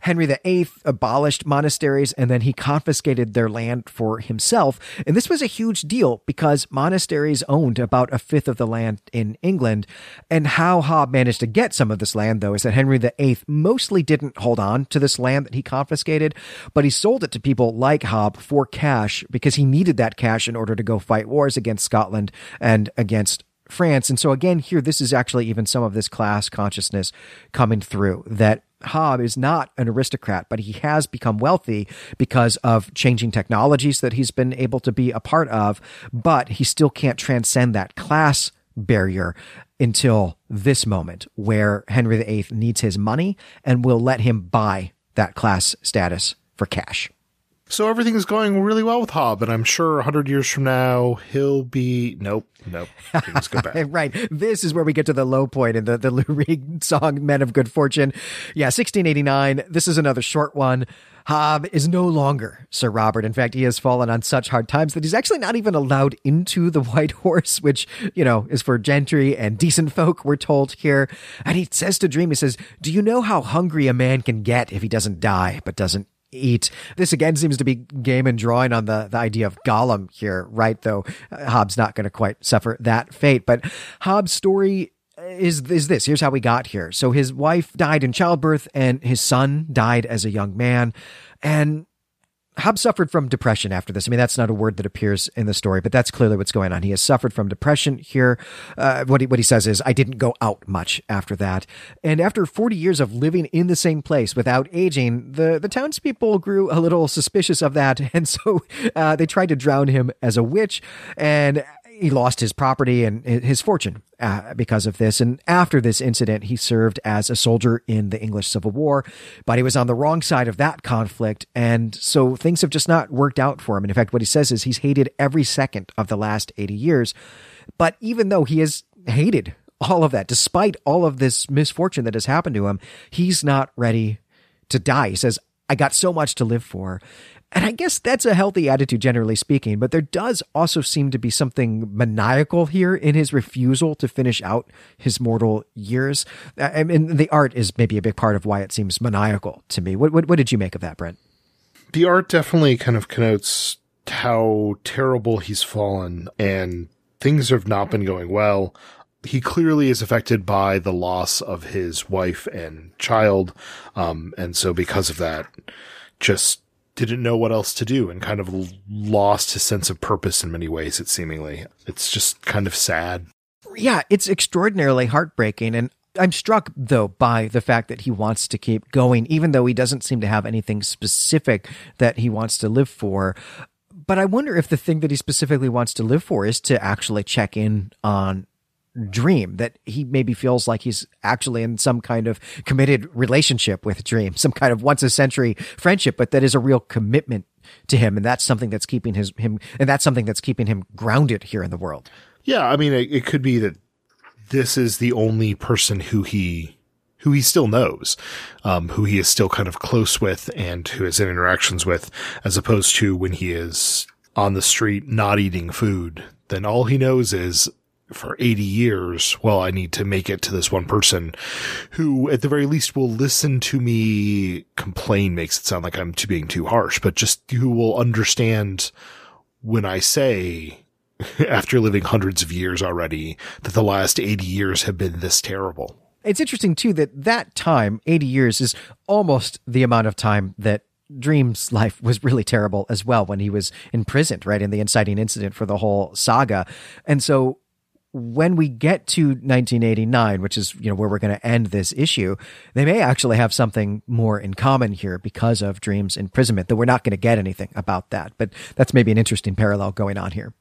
Henry VIII abolished monasteries and then he confiscated their land for himself. And this was a huge deal because monasteries owned about a fifth of the land in England. And how Hob managed to get some of this land, though, is that Henry VIII mostly didn't hold on to this land that he confiscated, but he sold it to people like Hob for cash because he needed that cash in order to go fight wars against Scotland and against France. And so again, here, this is actually even some of this class consciousness coming through that Hob is not an aristocrat, but he has become wealthy because of changing technologies that he's been able to be a part of, but he still can't transcend that class barrier until this moment where Henry VIII needs his money and will let him buy that class status for cash. So everything is going really well with Hob, and I'm sure 100 years from now he'll be. Nope, nope. Things go bad. right. This is where we get to the low point in the, the Lou Reed song, Men of Good Fortune. Yeah, 1689. This is another short one. Hob is no longer Sir Robert. In fact, he has fallen on such hard times that he's actually not even allowed into the White Horse, which, you know, is for gentry and decent folk, we're told here. And he says to Dream, he says, Do you know how hungry a man can get if he doesn't die, but doesn't eat. This again seems to be Gaiman drawing on the, the idea of Gollum here, right? Though uh, Hob's not going to quite suffer that fate. But Hob's story is is this. Here's how we got here. So his wife died in childbirth and his son died as a young man. And Hob suffered from depression after this. I mean, that's not a word that appears in the story, but that's clearly what's going on. He has suffered from depression here. Uh, what he, what he says is, I didn't go out much after that. And after 40 years of living in the same place without aging, the, the townspeople grew a little suspicious of that. And so, uh, they tried to drown him as a witch. And he lost his property and his fortune uh, because of this. And after this incident, he served as a soldier in the English Civil War, but he was on the wrong side of that conflict. And so things have just not worked out for him. And in fact, what he says is he's hated every second of the last 80 years. But even though he has hated all of that, despite all of this misfortune that has happened to him, he's not ready to die. He says, I got so much to live for. And I guess that's a healthy attitude, generally speaking, but there does also seem to be something maniacal here in his refusal to finish out his mortal years. I mean, the art is maybe a big part of why it seems maniacal to me. What, what, what did you make of that, Brent? The art definitely kind of connotes how terrible he's fallen and things have not been going well. He clearly is affected by the loss of his wife and child. Um, and so because of that, just didn't know what else to do and kind of lost his sense of purpose in many ways, it seemingly. It's just kind of sad. Yeah, it's extraordinarily heartbreaking. And I'm struck, though, by the fact that he wants to keep going, even though he doesn't seem to have anything specific that he wants to live for. But I wonder if the thing that he specifically wants to live for is to actually check in on Dream, that he maybe feels like he's actually in some kind of committed relationship with Dream, some kind of once a century friendship, but that is a real commitment to him. And that's something that's keeping his, him, and that's something that's keeping him grounded here in the world. Yeah. I mean, it, it could be that this is the only person who he, who he still knows, um, who he is still kind of close with and who has interactions with, as opposed to when he is on the street not eating food, then all he knows is for 80 years, well, I need to make it to this one person who at the very least will listen to me complain makes it sound like I'm too being too harsh, but just who will understand when I say after living hundreds of years already that the last 80 years have been this terrible. It's interesting too that that time, 80 years is almost the amount of time that Dream's life was really terrible as well when he was imprisoned, right? In the inciting incident for the whole saga. And so when we get to 1989, which is, you know, where we're going to end this issue, they may actually have something more in common here because of Dream's imprisonment, though we're not going to get anything about that. But that's maybe an interesting parallel going on here.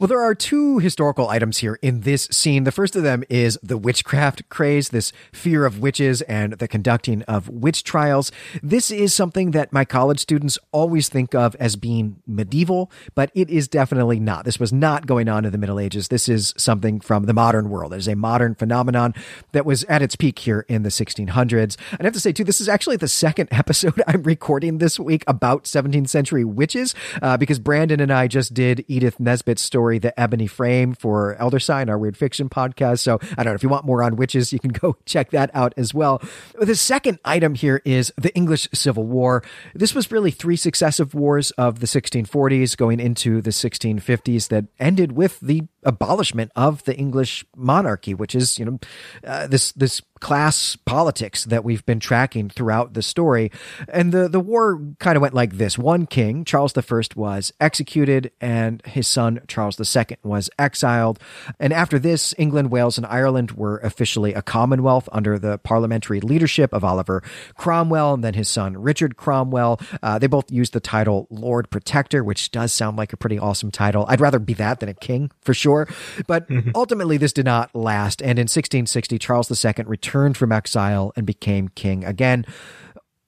Well, there are two historical items here in this scene. The first of them is the witchcraft craze, this fear of witches and the conducting of witch trials. This is something that my college students always think of as being medieval, but it is definitely not. This was not going on in the Middle Ages. This is something from the modern world. It is a modern phenomenon that was at its peak here in the 1600s. I have to say, too, this is actually the second episode I'm recording this week about 17th century witches, uh, because Brandon and I just did Edith Nesbit's story story, The Ebony Frame, for Elder Sign, our weird fiction podcast. So I don't know if you want more on witches, you can go check that out as well. The second item here is the English Civil War. This was really three successive wars of the 1640s going into the 1650s that ended with the abolishment of the English monarchy, which is, you know, uh, this, this class politics that we've been tracking throughout the story. And the, the war kind of went like this. One king, Charles I, was executed and his son, Charles II, was exiled. And after this, England, Wales, and Ireland were officially a commonwealth under the parliamentary leadership of Oliver Cromwell and then his son, Richard Cromwell. Uh, they both used the title Lord Protector, which does sound like a pretty awesome title. I'd rather be that than a king for sure. But mm-hmm. ultimately, this did not last. And in 1660, Charles II returned from exile and became king again.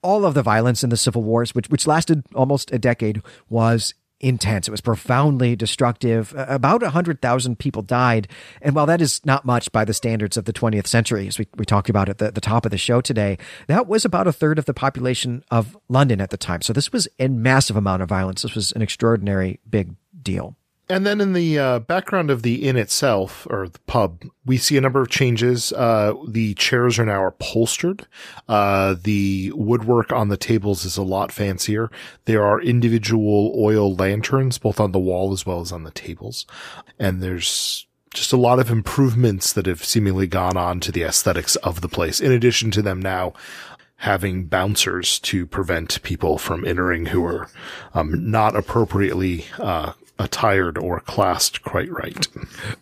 All of the violence in the civil wars, which which lasted almost a decade, was intense. It was profoundly destructive. About 100,000 people died. And while that is not much by the standards of the 20th century, as we, we talked about at the, the top of the show today, that was about a third of the population of London at the time. So this was a massive amount of violence. This was an extraordinary big deal. And then in the uh, background of the inn itself, or the pub, we see a number of changes. Uh, the chairs are now upholstered. Uh, the woodwork on the tables is a lot fancier. There are individual oil lanterns, both on the wall as well as on the tables. And there's just a lot of improvements that have seemingly gone on to the aesthetics of the place, in addition to them now having bouncers to prevent people from entering who are um, not appropriately uh, attired or classed quite right.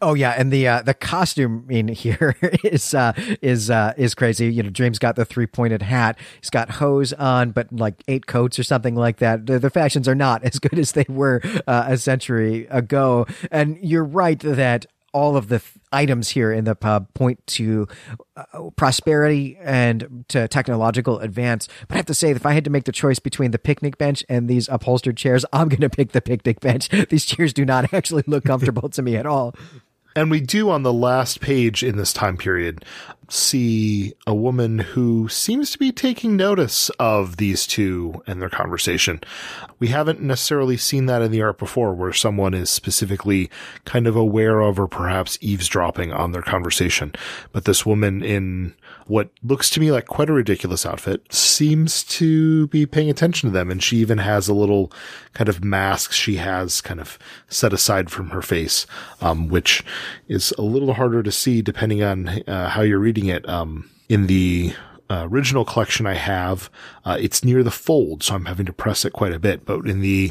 Oh yeah, and the uh, the costume in here is uh, is uh, is crazy. You know, Dream's got the three pointed hat. He's got hose on, but like eight coats or something like that. The, the fashions are not as good as they were uh, a century ago. And you're right that all of the th- items here in the pub point to uh, prosperity and to technological advance. But I have to say, if I had to make the choice between the picnic bench and these upholstered chairs, I'm going to pick the picnic bench. These chairs do not actually look comfortable to me at all. And we do on the last page in this time period see a woman who seems to be taking notice of these two and their conversation. We haven't necessarily seen that in the art before where someone is specifically kind of aware of or perhaps eavesdropping on their conversation. But this woman in what looks to me like quite a ridiculous outfit seems to be paying attention to them. And she even has a little kind of mask she has kind of set aside from her face, um, which is a little harder to see depending on uh, how you're reading it. Um, in the uh, original collection I have, uh, it's near the fold, so I'm having to press it quite a bit. But in the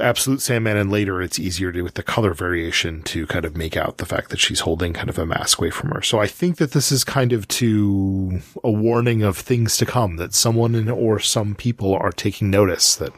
Absolute Sandman and later it's easier to, with the color variation to kind of make out the fact that she's holding kind of a mask away from her. So I think that this is kind of to a warning of things to come that someone or some people are taking notice that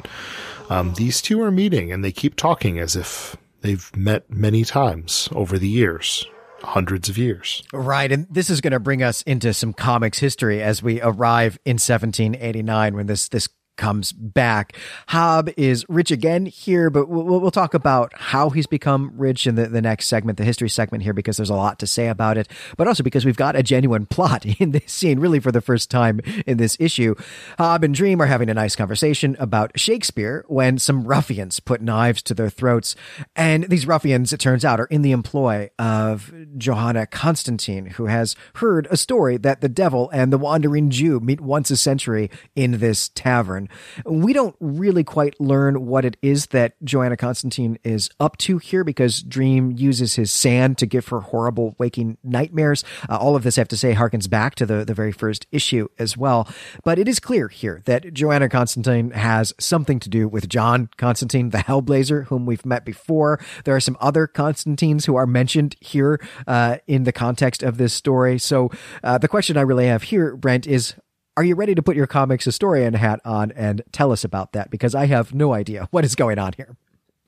um, these two are meeting and they keep talking as if they've met many times over the years hundreds of years. Right. And this is going to bring us into some comics history as we arrive in 1789 when this, this comes back. Hob is rich again here, but we'll, we'll talk about how he's become rich in the, the next segment, the history segment here, because there's a lot to say about it, but also because we've got a genuine plot in this scene, really for the first time in this issue. Hob and Dream are having a nice conversation about Shakespeare when some ruffians put knives to their throats. And these ruffians, it turns out, are in the employ of Johanna Constantine, who has heard a story that the devil and the wandering Jew meet once a century in this tavern. We don't really quite learn what it is that Johanna Constantine is up to here because Dream uses his sand to give her horrible waking nightmares. Uh, all of this, I have to say, harkens back to the, the very first issue as well. But it is clear here that Johanna Constantine has something to do with John Constantine, the Hellblazer, whom we've met before. There are some other Constantines who are mentioned here uh, in the context of this story. So uh, the question I really have here, Brent, is are you ready to put your comics historian hat on and tell us about that? Because I have no idea what is going on here.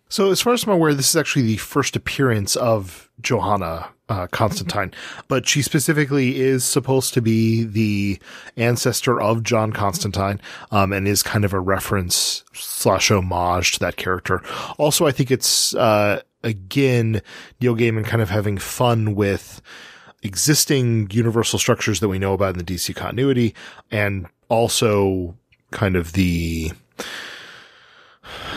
So, as far as I'm aware, this is actually the first appearance of Johanna uh, Constantine, but she specifically is supposed to be the ancestor of John Constantine, um, and is kind of a reference slash homage to that character. Also, I think it's uh, again Neil Gaiman kind of having fun with existing universal structures that we know about in the DC continuity and also kind of the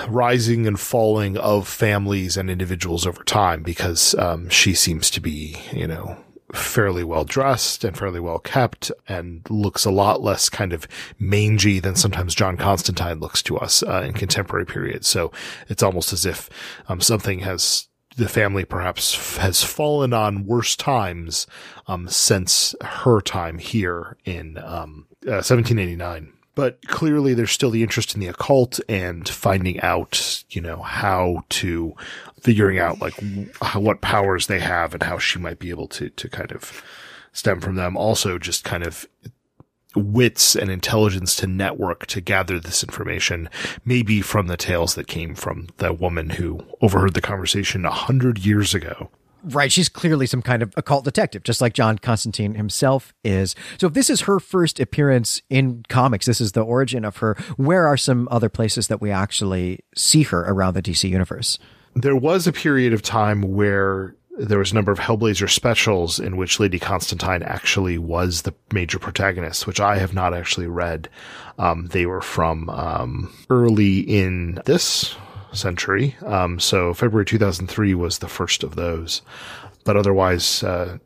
rising and falling of families and individuals over time because um, she seems to be, you know, fairly well dressed and fairly well kept and looks a lot less kind of mangy than sometimes John Constantine looks to us uh, in contemporary periods. So it's almost as if um, something has the family perhaps has fallen on worse times um, since her time here in um, uh, 1789 but clearly there's still the interest in the occult and finding out, you know, how to figuring out like how, what powers they have and how she might be able to, to kind of stem from them. Also just kind of wits and intelligence to network to gather this information, maybe from the tales that came from the woman who overheard the conversation a hundred years ago. Right. She's clearly some kind of occult detective, just like John Constantine himself is. So if this is her first appearance in comics, this is the origin of her, where are some other places that we actually see her around the DC universe? There was a period of time where there was a number of Hellblazer specials in which Lady Constantine actually was the major protagonist, which I have not actually read. Um, they were from um, early in this century. Um, so February 2003 was the first of those. But otherwise, uh,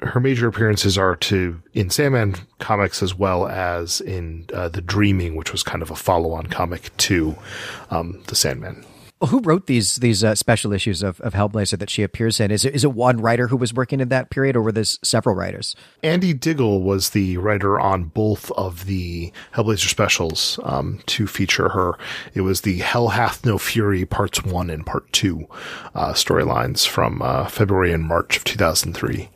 her major appearances are to in Sandman comics as well as in uh, the Dreaming, which was kind of a follow-on comic to um, the Sandman. Who wrote these these uh, special issues of, of Hellblazer that she appears in? Is it, is it one writer who was working in that period, or were there several writers? Andy Diggle was the writer on both of the Hellblazer specials um, to feature her. It was the Hell Hath No Fury parts one and part two uh, storylines from uh, February and March of 2003.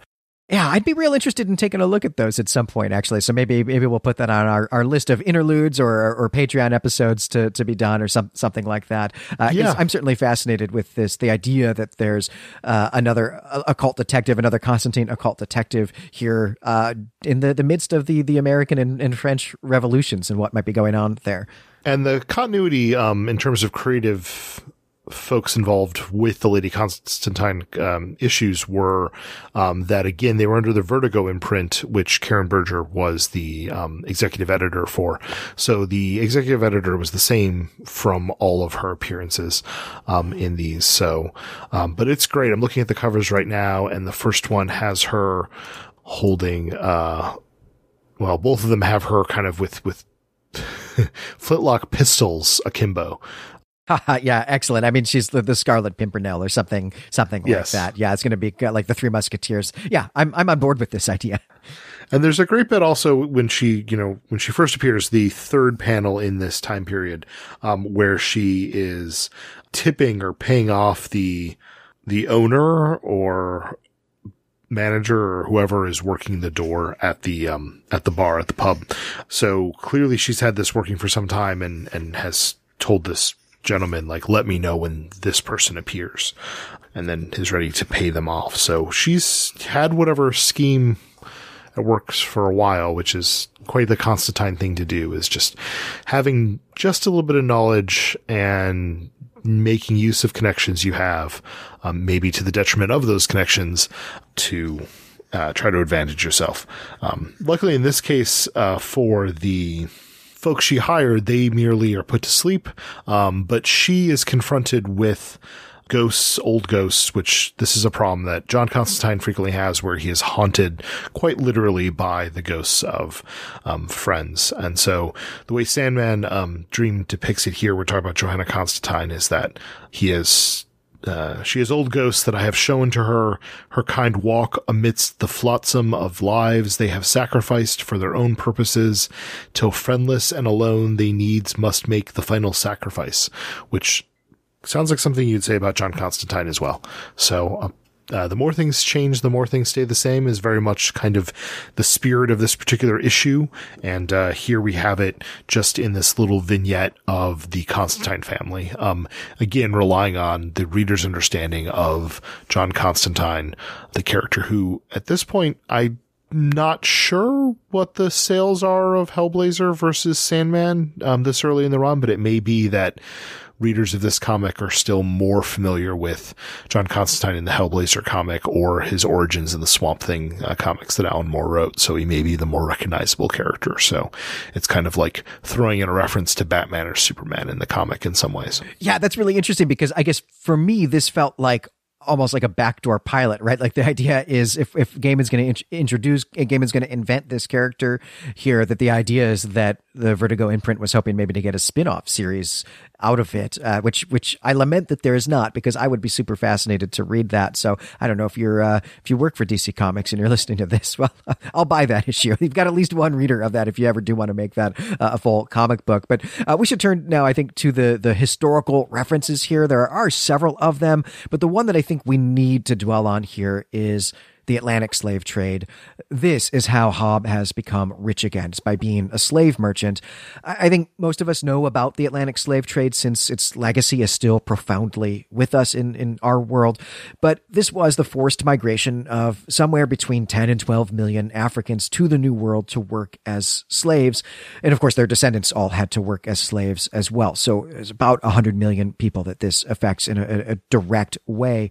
Yeah, I'd be real interested in taking a look at those at some point, actually. So maybe maybe we'll put that on our, our list of interludes or or Patreon episodes to, to be done or some something like that. Uh, yeah. I'm certainly fascinated with this the idea that there's uh, another occult detective, another Constantine occult detective here uh, in the, the midst of the the American and, and French revolutions and what might be going on there. And the continuity um, in terms of creative folks involved with the Lady Constantine um, issues were um, that again they were under the Vertigo imprint, which Karen Berger was the um, executive editor for. So the executive editor was the same from all of her appearances um, in these. So, um, but it's great. I'm looking at the covers right now, and the first one has her holding. Uh, well, both of them have her kind of with with flintlock pistols akimbo. yeah, excellent. I mean, she's the, the Scarlet Pimpernel or something, something yes. like that. Yeah, it's going to be like the Three Musketeers. Yeah, I'm I'm on board with this idea. And there's a great bit also when she, you know, when she first appears, the third panel in this time period, um, where she is tipping or paying off the the owner or manager or whoever is working the door at the um at the bar at the pub. So clearly she's had this working for some time and and has told this gentleman, like, let me know when this person appears and then is ready to pay them off. So she's had whatever scheme that works for a while, which is quite the Constantine thing to do is just having just a little bit of knowledge and making use of connections you have, um, maybe to the detriment of those connections to uh, try to advantage yourself. Um, luckily in this case, uh, for the folks she hired, they merely are put to sleep. Um, but she is confronted with ghosts, old ghosts, which this is a problem that John Constantine frequently has where he is haunted quite literally by the ghosts of, um, friends. And so the way Sandman, um, Dream depicts it here, we're talking about Johanna Constantine is that he is uh, she has old ghosts that I have shown to her. Her kind walk amidst the flotsam of lives they have sacrificed for their own purposes, till friendless and alone they needs must make the final sacrifice, which sounds like something you'd say about John Constantine as well. So, uh, the more things change, the more things stay the same is very much kind of the spirit of this particular issue. And, uh, here we have it just in this little vignette of the Constantine family. Um, again, relying on the reader's understanding of John Constantine, the character who at this point, I'm not sure what the sales are of Hellblazer versus Sandman um, this early in the run, but it may be that readers of this comic are still more familiar with John Constantine in the Hellblazer comic or his origins in the Swamp Thing uh, comics that Alan Moore wrote. So he may be the more recognizable character. So it's kind of like throwing in a reference to Batman or Superman in the comic in some ways. Yeah, that's really interesting because I guess for me, this felt like almost like a backdoor pilot, right? Like the idea is if, if Gaiman's going to int- introduce, Gaiman's going to invent this character here, that the idea is that the Vertigo imprint was hoping maybe to get a spin-off series out of it, uh, which which I lament that there is not because I would be super fascinated to read that. So I don't know if you're uh, if you work for DC Comics and you're listening to this, well, I'll buy that issue. You've got at least one reader of that if you ever do want to make that uh, a full comic book. But uh, we should turn now, I think, to the the historical references here. There are several of them, but the one that I think we need to dwell on here is the Atlantic slave trade. This is how Hob has become rich again. It's by being a slave merchant. I think most of us know about the Atlantic slave trade since its legacy is still profoundly with us in, in our world. But this was the forced migration of somewhere between 10 and 12 million Africans to the New World to work as slaves. And of course, their descendants all had to work as slaves as well. So it's about 100 million people that this affects in a, a direct way.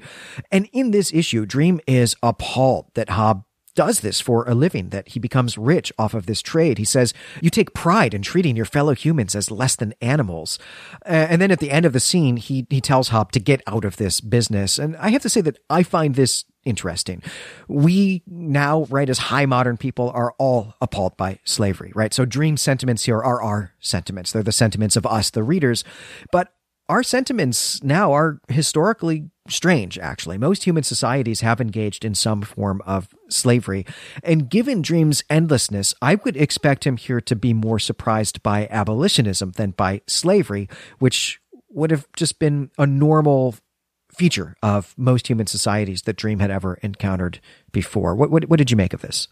And in this issue, Dream is appalled appalled that Hob does this for a living, that he becomes rich off of this trade. He says, You take pride in treating your fellow humans as less than animals. And then at the end of the scene, he, he tells Hob to get out of this business. And I have to say that I find this interesting. We now, right, as high modern people, are all appalled by slavery, right? So dream sentiments here are our sentiments. They're the sentiments of us, the readers. But our sentiments now are historically strange, actually. Most human societies have engaged in some form of slavery. And given Dream's endlessness, I would expect him here to be more surprised by abolitionism than by slavery, which would have just been a normal feature of most human societies that Dream had ever encountered before. What, what, what did you make of this?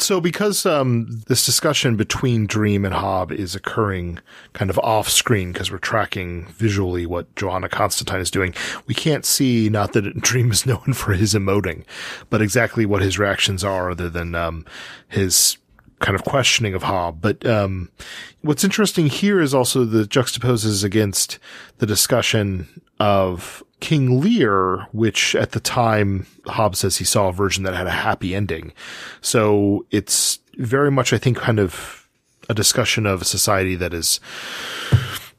So because um, this discussion between Dream and Hob is occurring kind of off screen because we're tracking visually what Johanna Constantine is doing, we can't see not that Dream is known for his emoting, but exactly what his reactions are other than um, his kind of questioning of Hob. But um, what's interesting here is also the juxtaposes against the discussion of King Lear, which at the time Hobbes says he saw a version that had a happy ending. So it's very much, I think, kind of a discussion of a society that is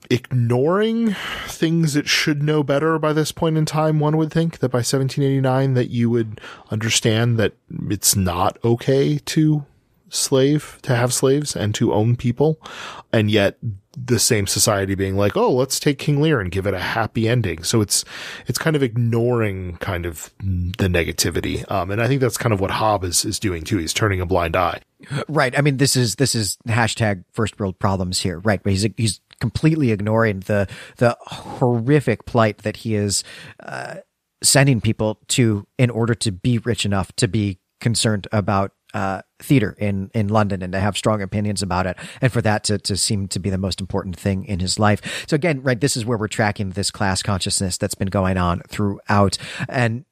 ignoring things it should know better by this point in time. One would think that by 1789 that you would understand that it's not okay to slave, to have slaves and to own people. And yet the same society being like, oh, let's take King Lear and give it a happy ending. So it's, it's kind of ignoring kind of the negativity. Um, and I think that's kind of what Hob is, is doing too. He's turning a blind eye. Right. I mean, this is, this is hashtag first world problems here, right? But he's, he's completely ignoring the, the horrific plight that he is, uh, sending people to in order to be rich enough to be concerned about uh, theater in in London and to have strong opinions about it, and for that to to seem to be the most important thing in his life. So again, right, this is where we're tracking this class consciousness that's been going on throughout, and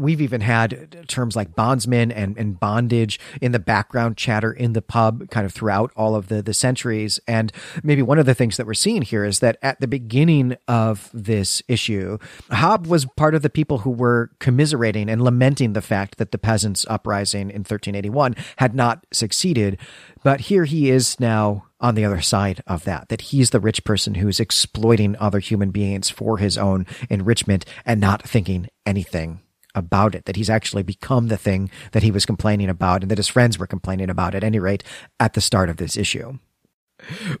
we've even had terms like bondsman and, and bondage in the background chatter in the pub kind of throughout all of the, the centuries. And maybe one of the things that we're seeing here is that at the beginning of this issue, Hob was part of the people who were commiserating and lamenting the fact that the peasants' uprising in 1381 had not succeeded. But here he is now on the other side of that, that he's the rich person who's exploiting other human beings for his own enrichment and not thinking anything about it, that he's actually become the thing that he was complaining about and that his friends were complaining about at any rate at the start of this issue.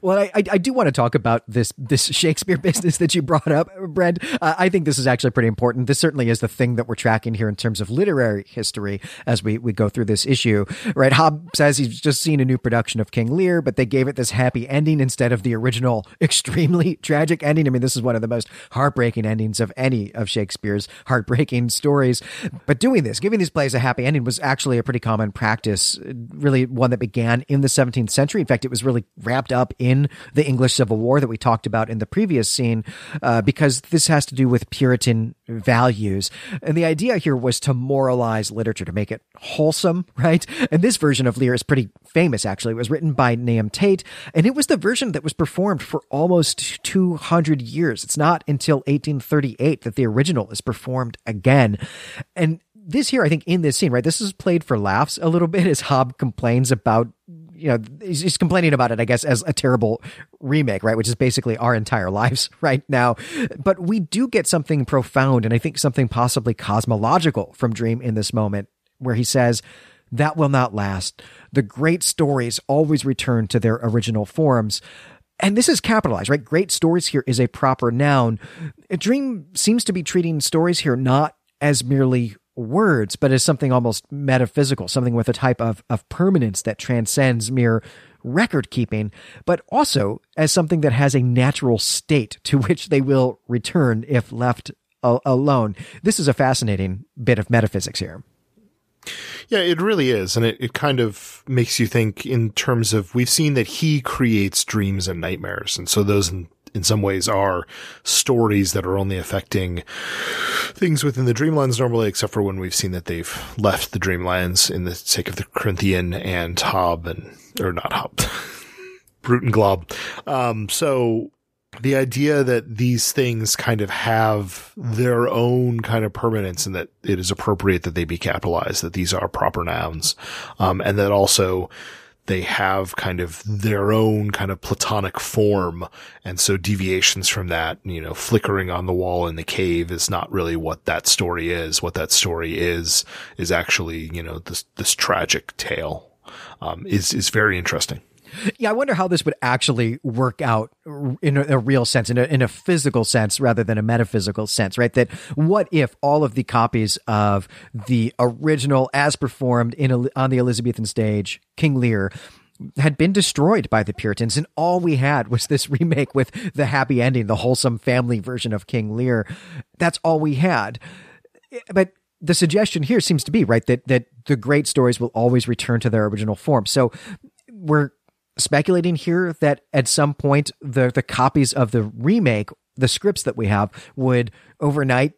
Well, I, I, do want to talk about this this Shakespeare business that you brought up, Brent. Uh, I think this is actually pretty important. This certainly is the thing that we're tracking here in terms of literary history as we, we go through this issue. Right? Hob says he's just seen a new production of King Lear, but they gave it this happy ending instead of the original extremely tragic ending. I mean, this is one of the most heartbreaking endings of any of Shakespeare's heartbreaking stories. But doing this, giving these plays a happy ending, was actually a pretty common practice. Really, one that began in the 17th century. In fact, it was really wrapped wrapped up in the English Civil War that we talked about in the previous scene, uh, because this has to do with Puritan values. And the idea here was to moralize literature, to make it wholesome, right? And this version of Lear is pretty famous, actually. It was written by Nahum Tate, and it was the version that was performed for almost 200 years. It's not until 1838 that the original is performed again. And this here, I think, in this scene, right, this is played for laughs a little bit as Hob complains about you know, he's, he's complaining about it, I guess, as a terrible remake, right? Which is basically our entire lives right now. But we do get something profound and I think something possibly cosmological from Dream in this moment where he says, that will not last. The great stories always return to their original forms. And this is capitalized, right? Great stories here is a proper noun. Dream seems to be treating stories here not as merely words, but as something almost metaphysical, something with a type of, of permanence that transcends mere record keeping, but also as something that has a natural state to which they will return if left a- alone. This is a fascinating bit of metaphysics here. Yeah, it really is. And it, it kind of makes you think in terms of we've seen that he creates dreams and nightmares. And so those in, some ways are stories that are only affecting things within the dreamlands normally, except for when we've seen that they've left the dreamlands in the sake of the Corinthian and Hob and, or not Hob, Brute and Glob. Um, so the idea that these things kind of have their own kind of permanence and that it is appropriate that they be capitalized, that these are proper nouns. Um, and that also they have kind of their own kind of platonic form. And so deviations from that, you know, flickering on the wall in the cave is not really what that story is. What that story is, is actually, you know, this, this tragic tale, um, is, is very interesting. Yeah, I wonder how this would actually work out in a, a, real sense, in a, in a physical sense rather than a metaphysical sense, right? That what if all of the copies of the original as performed in on the Elizabethan stage, King Lear, had been destroyed by the Puritans, and all we had was this remake with the happy ending, the wholesome family version of King Lear. That's all we had. Eh, but the suggestion here seems to be right that that the great stories will always return to their original form. So we're speculating here that at some point the the copies of the remake, the scripts that we have, would overnight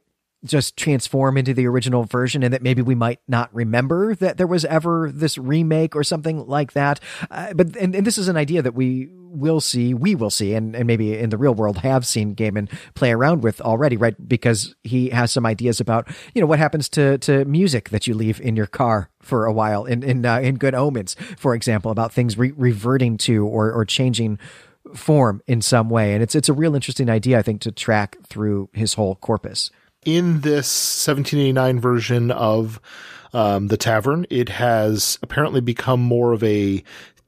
just transform into the original version and that maybe we might not remember that there was ever this remake or something like that. Uh, but, and, and, this is an idea that we will see, we will see, and, and maybe in the real world have seen Gaiman play around with already, right? Because he has some ideas about, you know, what happens to, to music that you leave in your car for a while in, in, uh, in Good Omens, for example, about things re- reverting to or, or changing form in some way. And it's, it's a real interesting idea, I think, to track through his whole corpus in this 1789 version of um, the tavern, it has apparently become more of a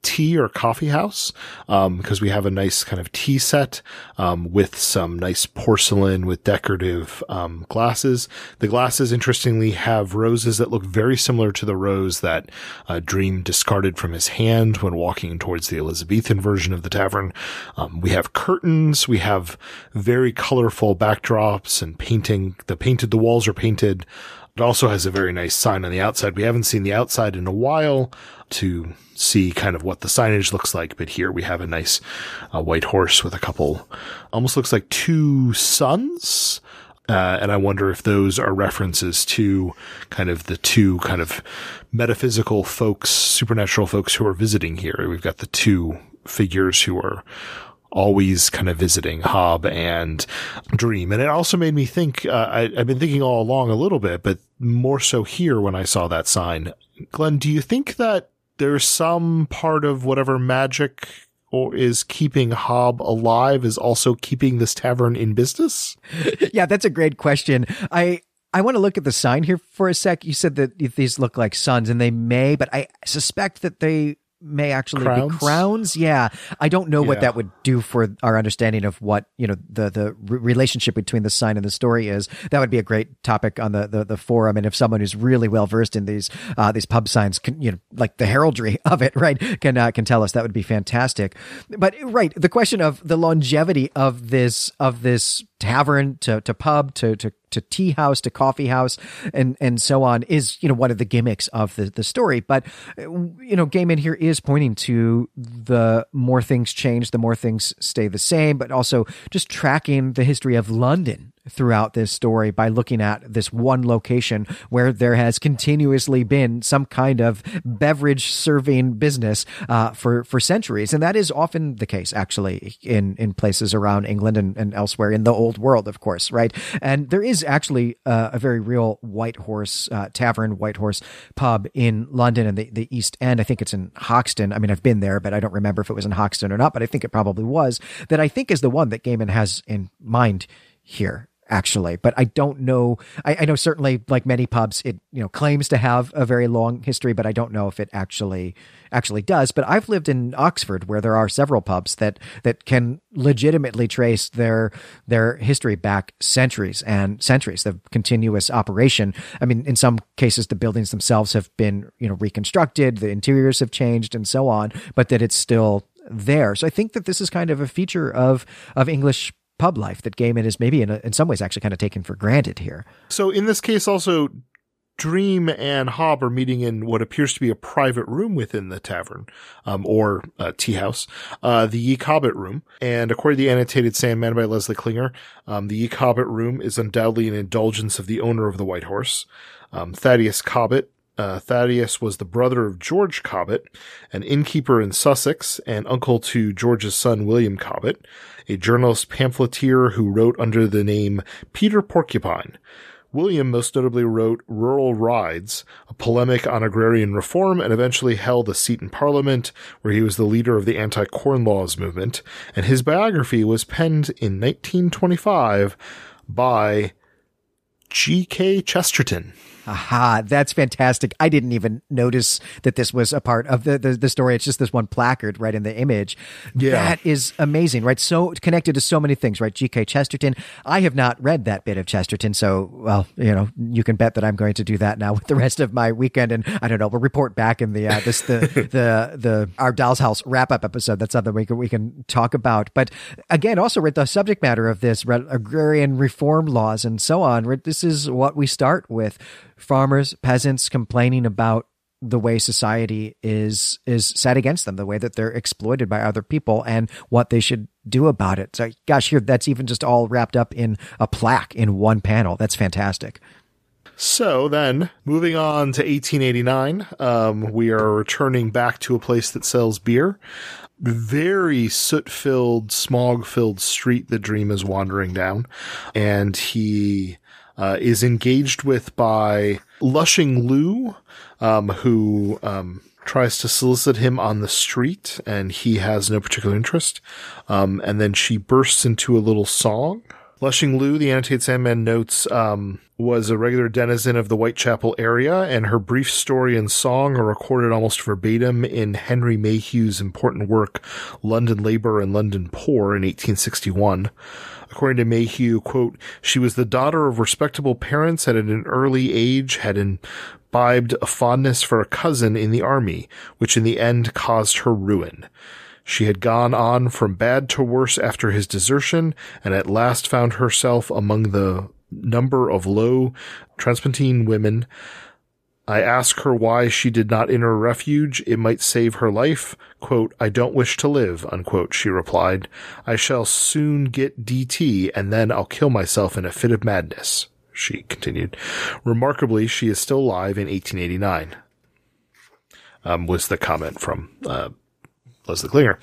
tea or coffee house um, because we have a nice kind of tea set um, with some nice porcelain with decorative um, glasses. The glasses, interestingly, have roses that look very similar to the rose that uh, Dream discarded from his hand when walking towards the Elizabethan version of the tavern. Um, we have curtains. We have very colorful backdrops and painting. The painted, the walls are painted. It also has a very nice sign on the outside. We haven't seen the outside in a while to see kind of what the signage looks like, but here we have a nice uh, white horse with a couple, almost looks like two suns. Uh, and I wonder if those are references to kind of the two kind of metaphysical folks, supernatural folks who are visiting here. We've got the two figures who are always kind of visiting Hob and Dream. And it also made me think, uh, I, I've been thinking all along a little bit, but more so here when I saw that sign. Glenn, do you think that there's some part of whatever magic or is keeping Hob alive is also keeping this tavern in business? yeah, that's a great question. I I want to look at the sign here for a sec. You said that these look like suns, and they may, but I suspect that they may actually crowns? be crowns. Yeah, I don't know yeah. what that would do for our understanding of what you know the the relationship between the sign and the story is. That would be a great topic on the the, the forum. And if someone who's really well versed in these uh, these pub signs, can, you know, like the heraldry of it, right, can uh, can tell us, that would be fantastic. But right, the question of the longevity of this of this tavern to, to pub to, to, to tea house to coffee house and, and so on is, you know, one of the gimmicks of the, the story. But, uh, you know, Gaiman here is pointing to the more things change, the more things stay the same, but also just tracking the history of London throughout this story by looking at this one location where there has continuously been some kind of beverage serving business uh, for for centuries, and that is often the case actually in in places around England and, and elsewhere in the old world, of course, right? And there is actually uh, a very real White Horse uh, Tavern, White Horse pub in London and the, the East End. I think it's in Hoxton. I mean, I've been there, but I don't remember if it was in Hoxton or not, but I think it probably was. That I think is the one that Gaiman has in mind here actually but i don't know I, I, know certainly like many pubs it you know claims to have a very long history but i don't know if it actually actually does. But i've lived in oxford where there are several pubs that that can legitimately trace their their history back centuries and centuries the continuous operation. I mean in some cases the buildings themselves have been you know reconstructed the interiors have changed and so on but that it's still there. So i think that this is kind of a feature of of english pub life that Gaiman is maybe in, a, in some ways actually kind of taken for granted here. So in this case, also Dream and Hob are meeting in what appears to be a private room within the tavern, um, or uh, tea house, uh, the Ye Cobbett room. And according to the annotated Sandman by Leslie Klinger, um, the Ye Cobbett room is undoubtedly an indulgence of the owner of the White Horse. Um, Thaddeus Cobbett uh, Thaddeus was the brother of George Cobbett, an innkeeper in Sussex and uncle to George's son William Cobbett, a journalist pamphleteer who wrote under the name Peter Porcupine. William most notably wrote Rural Rides, a polemic on agrarian reform, and eventually held a seat in Parliament, where he was the leader of the anti-corn laws movement, and his biography was penned in 1925 by G.K. Chesterton. Aha, that's fantastic. I didn't even notice that this was a part of the, the, the, story. It's just this one placard right in the image. Yeah. That is amazing, right? So connected to so many things, right? G.K. Chesterton. I have not read that bit of Chesterton. So, well, you know, you can bet that I'm going to do that now with the rest of my weekend. And I don't know, we'll report back in the, uh, this, the, the, the, our Doll's House wrap up episode. That's something we can, we can talk about. But again, also read the subject matter of this agrarian reform laws and so on. This is what we start with farmers, peasants complaining about the way society is is set against them, the way that they're exploited by other people, and what they should do about it. So, gosh, here that's even just all wrapped up in a plaque in one panel. That's fantastic. So then, moving on to 1889, um, we are returning back to a place that sells beer. Very soot filled, smog filled street that Dream is wandering down. And he uh, is engaged with by Lushing Lou, um, who um, tries to solicit him on the street, and he has no particular interest. Um, and then she bursts into a little song. Lushing Lou, the annotated Sandman notes, um, was a regular denizen of the Whitechapel area, and her brief story and song are recorded almost verbatim in Henry Mayhew's important work, London Labor and London Poor in 1861. According to Mayhew, quote, she was the daughter of respectable parents and at an early age had imbibed a fondness for a cousin in the army, which in the end caused her ruin. She had gone on from bad to worse after his desertion and at last found herself among the number of low transpontine women I ask her why she did not enter refuge. It might save her life. Quote, I don't wish to live, unquote, she replied. I shall soon get DT and then I'll kill myself in a fit of madness, she continued. Remarkably, she is still alive in 1889. Um, was the comment from, uh, Leslie Klinger.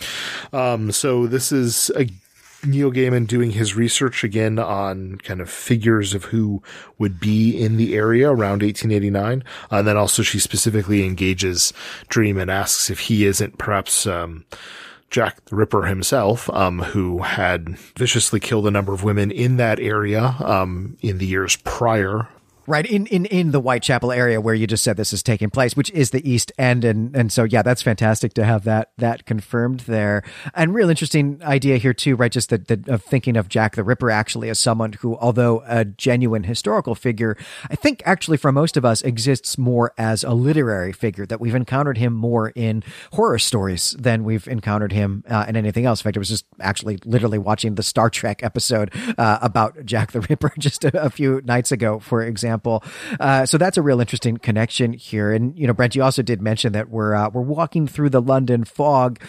Um, so this is a Neil Gaiman doing his research again on kind of figures of who would be in the area around 1889. Uh, and then also she specifically engages Dream and asks if he isn't perhaps, um, Jack the Ripper himself, um, who had viciously killed a number of women in that area, um, in the years prior right in, in in the whitechapel area where you just said this is taking place which is the east end and and so yeah that's fantastic to have that that confirmed there. And real interesting idea here too right just that of thinking of jack the ripper actually as someone who although a genuine historical figure i think actually for most of us exists more as a literary figure that we've encountered him more in horror stories than we've encountered him uh, in anything else. In fact i was just actually literally watching the star trek episode uh, about jack the ripper just a, a few nights ago for example example. Uh, so that's a real interesting connection here. And you know, Brent, you also did mention that we're uh, we're walking through the London fog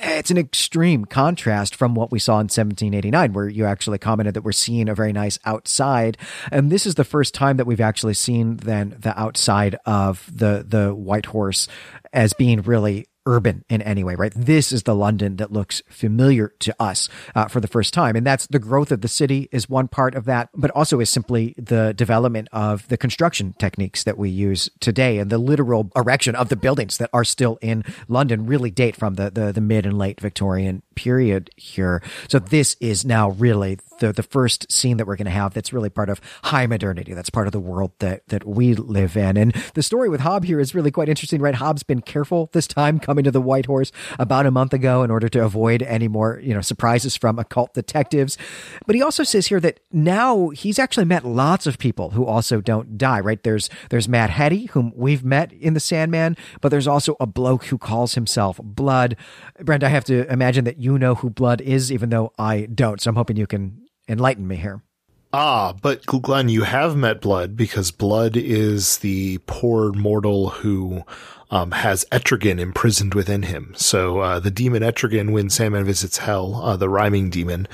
it's an extreme contrast from what we saw in 1789, where you actually commented that we're seeing a very nice outside. And this is the first time that we've actually seen then the outside of the, the White Horse as being really urban in any way, right? This is the London that looks familiar to us uh, for the first time. And that's the growth of the city is one part of that, but also is simply the development of the construction techniques that we use today and the literal erection of the buildings that are still in London really date from the, the, the mid and late Victorian period here. So this is now really the, the first scene that we're going to have that's really part of high modernity. That's part of the world that, that we live in. And the story with Hob here is really quite interesting, right? Hob's been careful this time coming to the White Horse about a month ago in order to avoid any more, you know, surprises from occult detectives. But he also says here that now he's actually met lots of people who also don't die, right? There's, there's Mad Hetty, whom we've met in the Sandman, but there's also a bloke who calls himself Blood. Brent, I have to imagine that you know who Blood is, even though I don't. So I'm hoping you can enlighten me here. Ah, but Glenn, you have met Blood because Blood is the poor mortal who um, has Etrigan imprisoned within him. So uh, the demon Etrigan, when Sandman visits Hell, uh, the rhyming demon,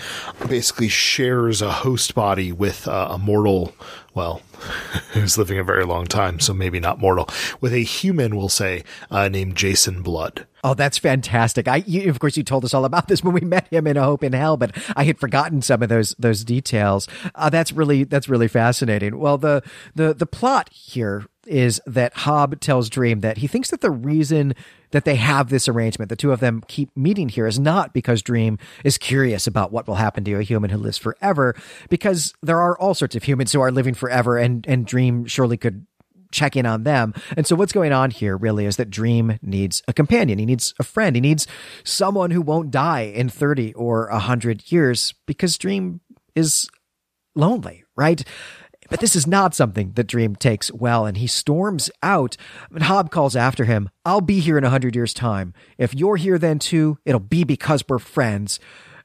basically shares a host body with uh, a mortal. Well, who's living a very long time, so maybe not mortal, with a human, we'll say, uh, named Jason Blood. Oh, that's fantastic! I, you, of course, you told us all about this when we met him in A Hope in Hell, but I had forgotten some of those those details. Uh, that's really that's really fascinating. Well, the the the plot here is that Hob tells Dream that he thinks that the reason that they have this arrangement, the two of them keep meeting here, is not because Dream is curious about what will happen to a human who lives forever, because there are all sorts of humans who are living forever, and and Dream surely could check in on them. And so what's going on here really is that Dream needs a companion. He needs a friend. He needs someone who won't die in 30 or 100 years because Dream is lonely, right? But this is not something that Dream takes well, and he storms out. And Hob calls after him, I'll be here in a hundred years' time. If you're here then too, it'll be because we're friends.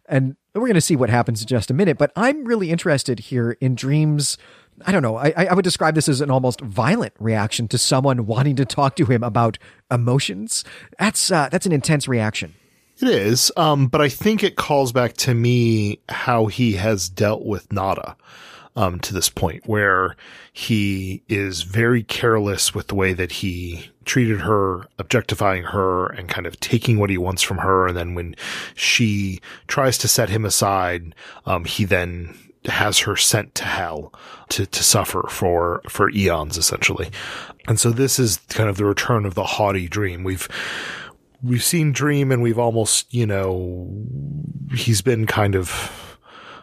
And we're going to see what happens in just a minute, but I'm really interested here in Dream's I don't know. I, I would describe this as an almost violent reaction to someone wanting to talk to him about emotions. That's uh, that's an intense reaction. It is, um, but I think it calls back to me how he has dealt with Nada um, to this point, where he is very careless with the way that he treated her, objectifying her, and kind of taking what he wants from her. And then when she tries to set him aside, um, he then has her sent to hell to, to suffer for, for eons, essentially. And so this is kind of the return of the haughty dream. We've, we've seen Dream and we've almost, you know, he's been kind of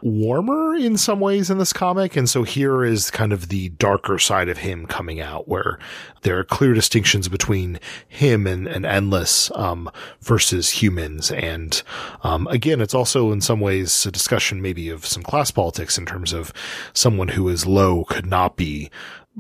warmer in some ways in this comic. And so here is kind of the darker side of him coming out where there are clear distinctions between him and, and Endless, um, versus humans. And, um, again, it's also in some ways a discussion maybe of some class politics in terms of someone who is low could not be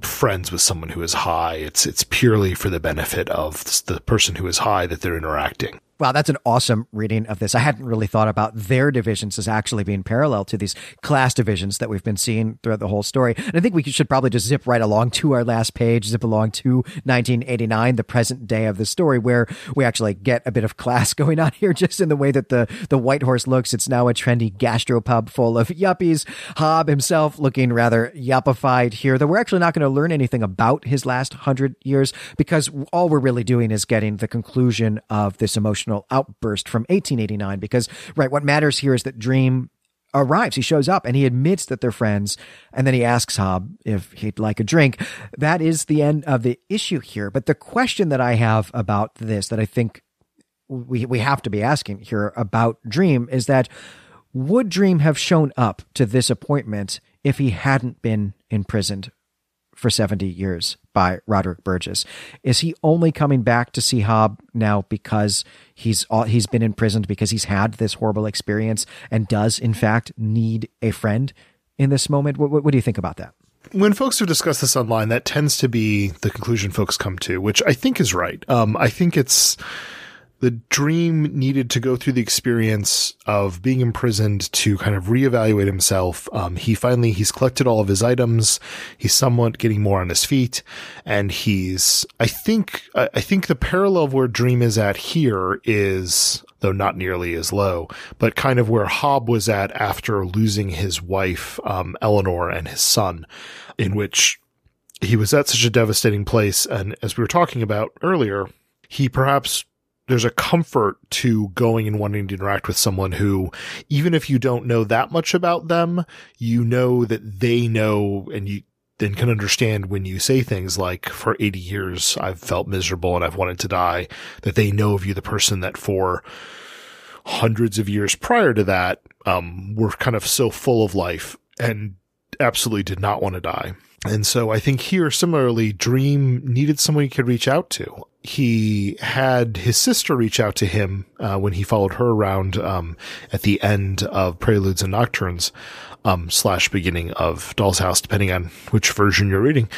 friends with someone who is high. It's, it's purely for the benefit of the person who is high that they're interacting. Wow, that's an awesome reading of this. I hadn't really thought about their divisions as actually being parallel to these class divisions that we've been seeing throughout the whole story. And I think we should probably just zip right along to our last page, zip along to 1989, the present day of the story, where we actually get a bit of class going on here, just in the way that the, the White Horse looks. It's now a trendy gastropub full of yuppies. Hob himself looking rather yuppified here, though we're actually not going to learn anything about his last hundred years because all we're really doing is getting the conclusion of this emotional emotional outburst from 1889 because, right, what matters here is that Dream arrives. He shows up and he admits that they're friends. And then he asks Hob if he'd like a drink. That is the end of the issue here. But the question that I have about this that I think we, we have to be asking here about Dream is that would Dream have shown up to this appointment if he hadn't been imprisoned for 70 years by Roderick Burgess. Is he only coming back to see Hob now because he's he's been imprisoned because he's had this horrible experience and does in fact need a friend in this moment? What, what, what do you think about that? when folks have discussed this online, that tends to be the conclusion folks come to, which I think is right. Um, I think it's the dream needed to go through the experience of being imprisoned to kind of reevaluate himself. Um, he finally, he's collected all of his items. He's somewhat getting more on his feet and he's, I think, I think the parallel of where dream is at here is though not nearly as low, but kind of where Hob was at after losing his wife, um, Eleanor and his son, in which he was at such a devastating place. And as we were talking about earlier, he perhaps there's a comfort to going and wanting to interact with someone who, even if you don't know that much about them, you know that they know and you then can understand when you say things like, for 80 years, I've felt miserable and I've wanted to die, that they know of you, the person that for hundreds of years prior to that, um, were kind of so full of life and absolutely did not want to die. And so I think here, similarly, Dream needed someone he could reach out to. He had his sister reach out to him uh, when he followed her around um, at the end of Preludes and Nocturnes, um, slash beginning of Doll's House, depending on which version you're reading.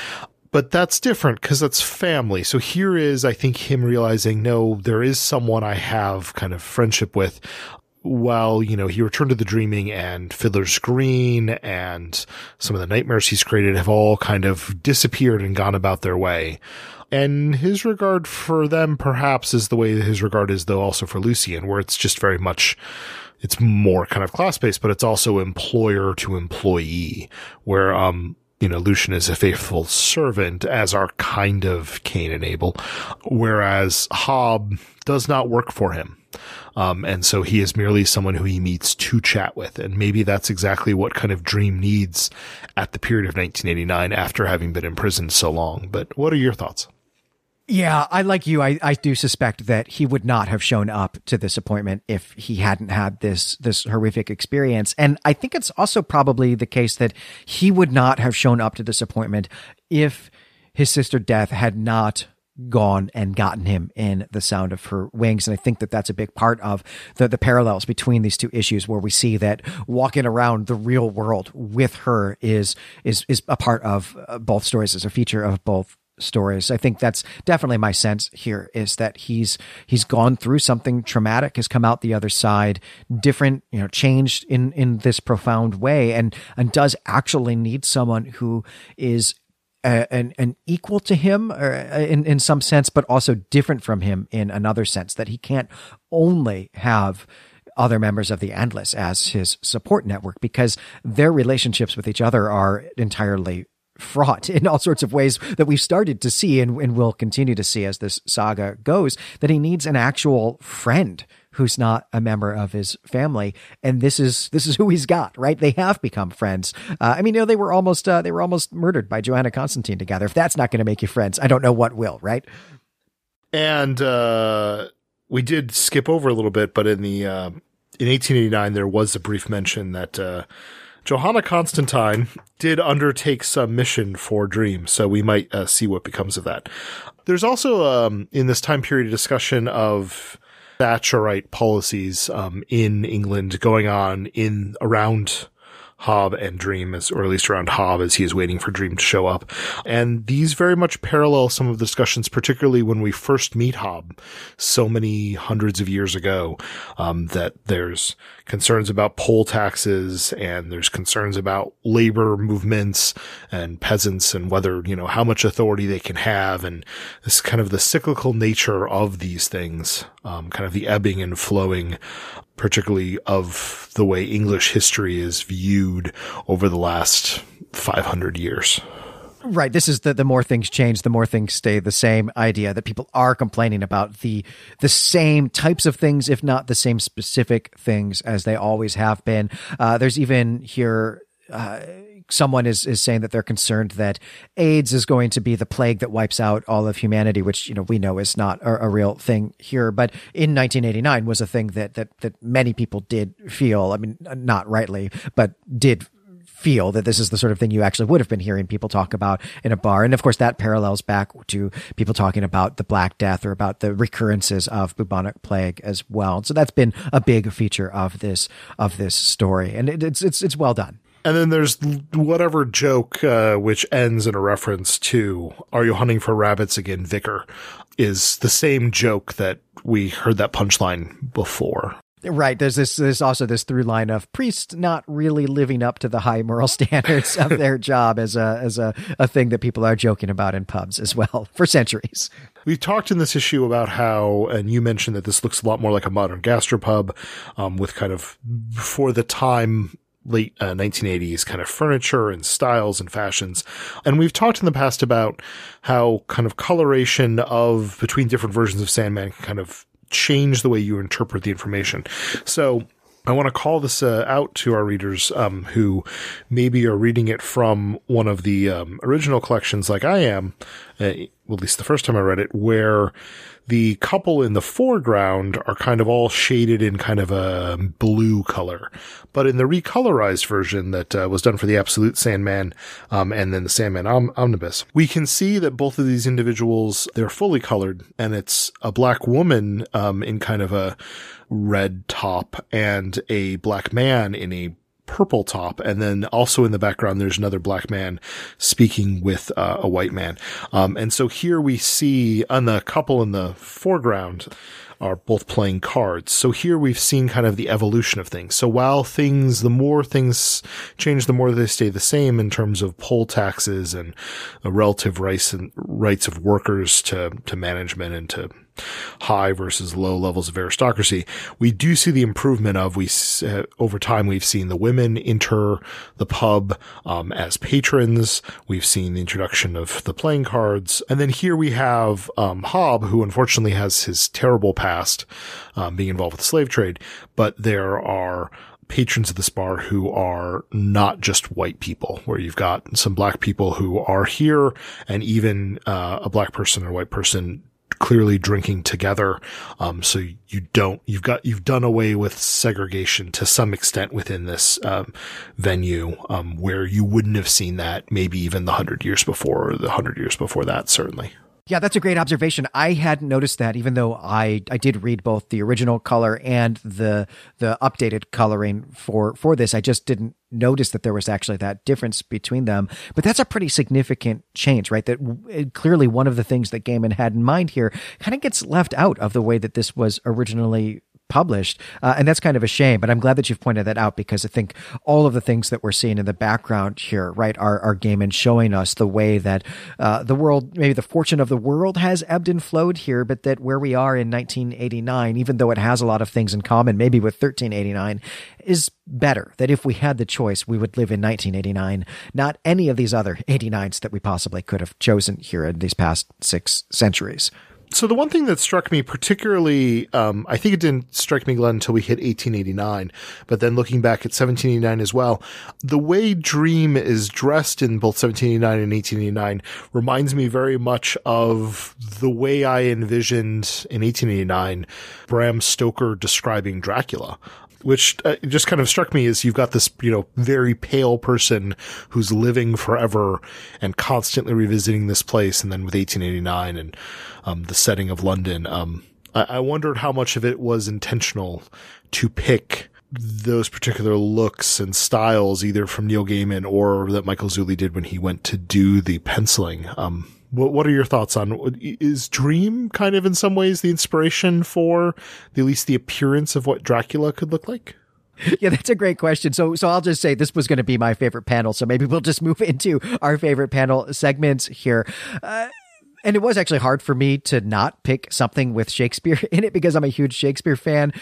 But that's different because that's family. So here is, I think, him realizing, no, there is someone I have kind of friendship with while, you know, he returned to the dreaming and Fiddler's Green and some of the nightmares he's created have all kind of disappeared and gone about their way. And his regard for them perhaps is the way his regard is though also for Lucian, where it's just very much, it's more kind of class based, but it's also employer to employee, where, um, you know, Lucian is a faithful servant, as are kind of Cain and Abel, whereas Hob does not work for him. Um, and so he is merely someone who he meets to chat with. And maybe that's exactly what kind of Dream needs at the period of 1989 after having been imprisoned so long. But what are your thoughts? Yeah, I like you. I, I do suspect that he would not have shown up to this appointment if he hadn't had this this horrific experience. And I think it's also probably the case that he would not have shown up to this appointment if his sister Death had not gone and gotten him in the sound of her wings and i think that that's a big part of the, the parallels between these two issues where we see that walking around the real world with her is is is a part of uh, both stories as a feature of both stories. I think that's definitely my sense here is that he's he's gone through something traumatic, has come out the other side different, you know, changed in in this profound way, and and does actually need someone who is an, an equal to him uh, in, in some sense, but also different from him in another sense that he can't only have other members of the Endless as his support network because their relationships with each other are entirely fraught in all sorts of ways that we've started to see and, and will continue to see as this saga goes that he needs an actual friend who's not a member of his family. And this is this is who he's got, right? They have become friends. Uh, I mean, you know, they were almost uh, they were almost murdered by Johanna Constantine together. If that's not going to make you friends, I don't know what will, right? And uh, we did skip over a little bit, but in the uh, in 1889 there was a brief mention that. Johanna Constantine did undertake some mission for Dream, so we might uh, see what becomes of that. There's also um, in this time period a discussion of Thatcherite policies um, in England going on in around Hob and Dream, as, or at least around Hob as he is waiting for Dream to show up. And these very much parallel some of the discussions, particularly when we first meet Hob so many hundreds of years ago, um, that there's concerns about poll taxes and there's concerns about labor movements and peasants and whether, you know, how much authority they can have and this kind of the cyclical nature of these things, um, kind of the ebbing and flowing particularly of the way English history is viewed over the last 500 years. Right. This is the the more things change, the more things stay the same idea that people are complaining about the the same types of things, if not the same specific things as they always have been. Uh, there's even here uh, someone is, is saying that they're concerned that AIDS is going to be the plague that wipes out all of humanity, which, you know, we know is not a, a real thing here. But in 1989 was a thing that, that, that many people did feel. I mean, not rightly, but did feel that this is the sort of thing you actually would have been hearing people talk about in a bar. And of course, that parallels back to people talking about the Black Death or about the recurrences of bubonic plague as well. So that's been a big feature of this, of this story. And it, it's, it's, it's well done. And then there's whatever joke, uh, which ends in a reference to, are you hunting for rabbits again, Vicar? Is the same joke that we heard that punchline before. Right. There's this. There's also this through line of priests not really living up to the high moral standards of their job as a as a, a thing that people are joking about in pubs as well for centuries. We've talked in this issue about how, and you mentioned that this looks a lot more like a modern gastropub, um, with kind of for the time late uh, 1980s kind of furniture and styles and fashions. And we've talked in the past about how kind of coloration of between different versions of Sandman can kind of change the way you interpret the information. So I want to call this uh, out to our readers um, who maybe are reading it from one of the um, original collections, like I am, uh, well, at least the first time I read it, where the couple in the foreground are kind of all shaded in kind of a blue color. But in the recolorized version that uh, was done for the Absolute Sandman um, and then the Sandman Om- Omnibus, we can see that both of these individuals, they're fully colored and it's a black woman um, in kind of a red top and a black man in a purple top. And then also in the background, there's another black man speaking with uh, a white man. Um, and so here we see on the couple in the foreground, are both playing cards. So here we've seen kind of the evolution of things. So while things, the more things change, the more they stay the same in terms of poll taxes and relative rights and rights of workers to, to management and to high versus low levels of aristocracy. We do see the improvement of we uh, over time. We've seen the women enter the pub um, as patrons. We've seen the introduction of the playing cards, and then here we have um, Hob, who unfortunately has his terrible past um, being involved with the slave trade. But there are patrons of this bar who are not just white people, where you've got some black people who are here and even uh, a black person or a white person clearly drinking together. Um, so you don't, you've got, you've done away with segregation to some extent within this, um, venue, um, where you wouldn't have seen that maybe even the hundred years before or the hundred years before that, certainly. Yeah, that's a great observation. I hadn't noticed that, even though I, I did read both the original color and the the updated coloring for for this. I just didn't notice that there was actually that difference between them. But that's a pretty significant change, right? That clearly one of the things that Gaiman had in mind here kind of gets left out of the way that this was originally published. Uh, and that's kind of a shame, but I'm glad that you've pointed that out because I think all of the things that we're seeing in the background here, right, are, are Gaiman showing us the way that uh, the world, maybe the fortune of the world has ebbed and flowed here, but that where we are in 1989, even though it has a lot of things in common, maybe with 1389, is better. That if we had the choice, we would live in 1989, not any of these other 89s that we possibly could have chosen here in these past six centuries so the one thing that struck me particularly, um, I think it didn't strike me, Glenn, until we hit 1889, but then looking back at 1789 as well, the way Dream is dressed in both 1789 and 1889 reminds me very much of the way I envisioned in 1889 Bram Stoker describing Dracula which uh, just kind of struck me as you've got this, you know, very pale person who's living forever and constantly revisiting this place. And then with 1889 and um, the setting of London. Um, I-, I wondered how much of it was intentional to pick those particular looks and styles, either from Neil Gaiman or that Michael Zulli did when he went to do the penciling. Um, what, what are your thoughts on is Dream kind of in some ways the inspiration for the, at least the appearance of what Dracula could look like? Yeah, that's a great question. So, so I'll just say this was going to be my favorite panel. So maybe we'll just move into our favorite panel segments here. Uh, and it was actually hard for me to not pick something with Shakespeare in it because I'm a huge Shakespeare fan.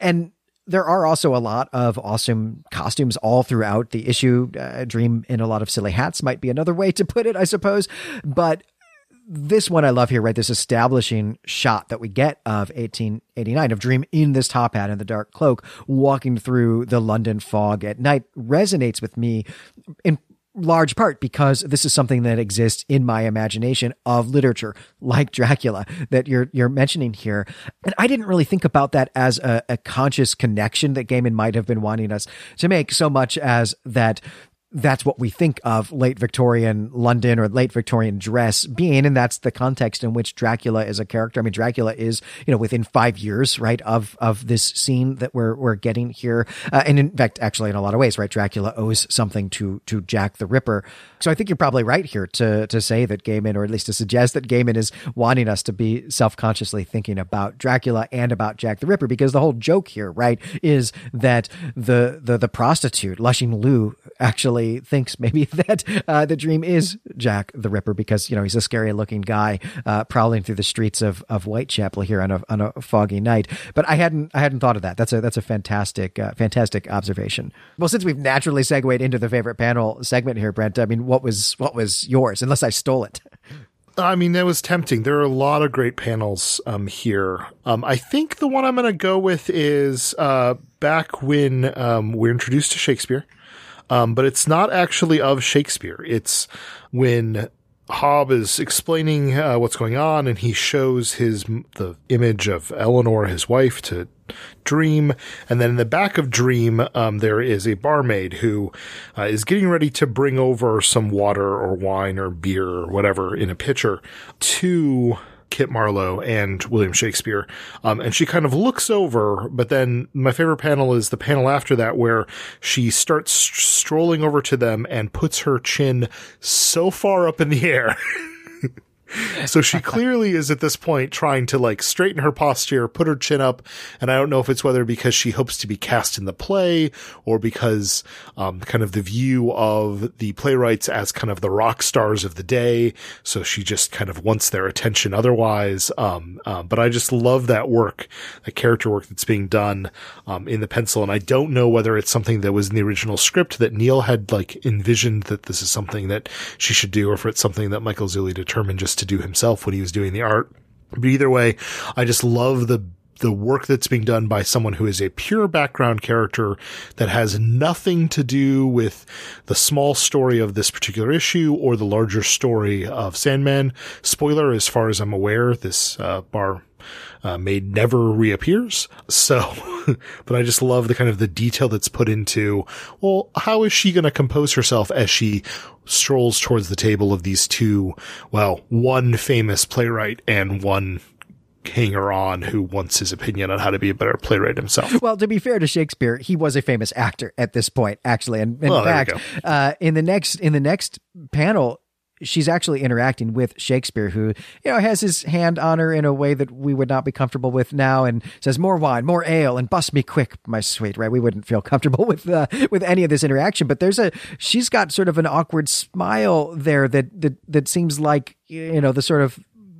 And there are also a lot of awesome costumes all throughout the issue. Uh, Dream in a lot of silly hats might be another way to put it, I suppose. But this one I love here, right? This establishing shot that we get of 1889 of Dream in this top hat and the dark cloak walking through the London fog at night resonates with me in large part because this is something that exists in my imagination of literature, like Dracula that you're you're mentioning here. And I didn't really think about that as a, a conscious connection that Gaiman might have been wanting us to make so much as that that's what we think of late Victorian London or late Victorian dress being. And that's the context in which Dracula is a character. I mean, Dracula is, you know, within five years, right, of, of this scene that we're, we're getting here. Uh, and in fact, actually, in a lot of ways, right, Dracula owes something to, to Jack the Ripper. So I think you're probably right here to, to say that Gaiman, or at least to suggest that Gaiman is wanting us to be self consciously thinking about Dracula and about Jack the Ripper, because the whole joke here, right, is that the, the, the prostitute, Lushing Lou, actually thinks maybe that uh, the dream is Jack the Ripper because you know he's a scary looking guy uh, prowling through the streets of, of Whitechapel here on a on a foggy night. But I hadn't I hadn't thought of that. That's a that's a fantastic uh, fantastic observation. Well, since we've naturally segued into the favorite panel segment here, Brent, I mean, what was what was yours? Unless I stole it. I mean, that was tempting. There are a lot of great panels um, here. Um, I think the one I'm going to go with is uh, back when um, we're introduced to Shakespeare. Um, but it's not actually of Shakespeare. It's when Hob is explaining uh, what's going on, and he shows his the image of Eleanor, his wife, to Dream, and then in the back of Dream, um, there is a barmaid who uh, is getting ready to bring over some water or wine or beer or whatever in a pitcher to Kit Marlowe and William Shakespeare. Um, and she kind of looks over, but then my favorite panel is the panel after that where she starts strolling over to them and puts her chin so far up in the air. so she clearly is at this point trying to like straighten her posture, put her chin up. And I don't know if it's whether because she hopes to be cast in the play or because, um, kind of the view of the playwrights as kind of the rock stars of the day. So she just kind of wants their attention otherwise. Um, um, but I just love that work, that character work that's being done, um, in the pencil. And I don't know whether it's something that was in the original script that Neil had like envisioned that this is something that she should do or if it's something that Michael Zulli determined just to do himself when he was doing the art. But either way, I just love the the work that's being done by someone who is a pure background character that has nothing to do with the small story of this particular issue or the larger story of Sandman. Spoiler, as far as I'm aware, this uh, bar uh, maid never reappears. So, but I just love the kind of the detail that's put into, well, how is she going to compose herself as she strolls towards the table of these two, well, one famous playwright and one hanger on who wants his opinion on how to be a better playwright himself. Well, to be fair to Shakespeare, he was a famous actor at this point, actually. And in well, fact, uh, in the next in the next panel, she's actually interacting with Shakespeare, who you know has his hand on her in a way that we would not be comfortable with now, and says more wine, more ale, and bust me quick, my sweet. Right? We wouldn't feel comfortable with uh, with any of this interaction. But there's a she's got sort of an awkward smile there that that that seems like you know the sort of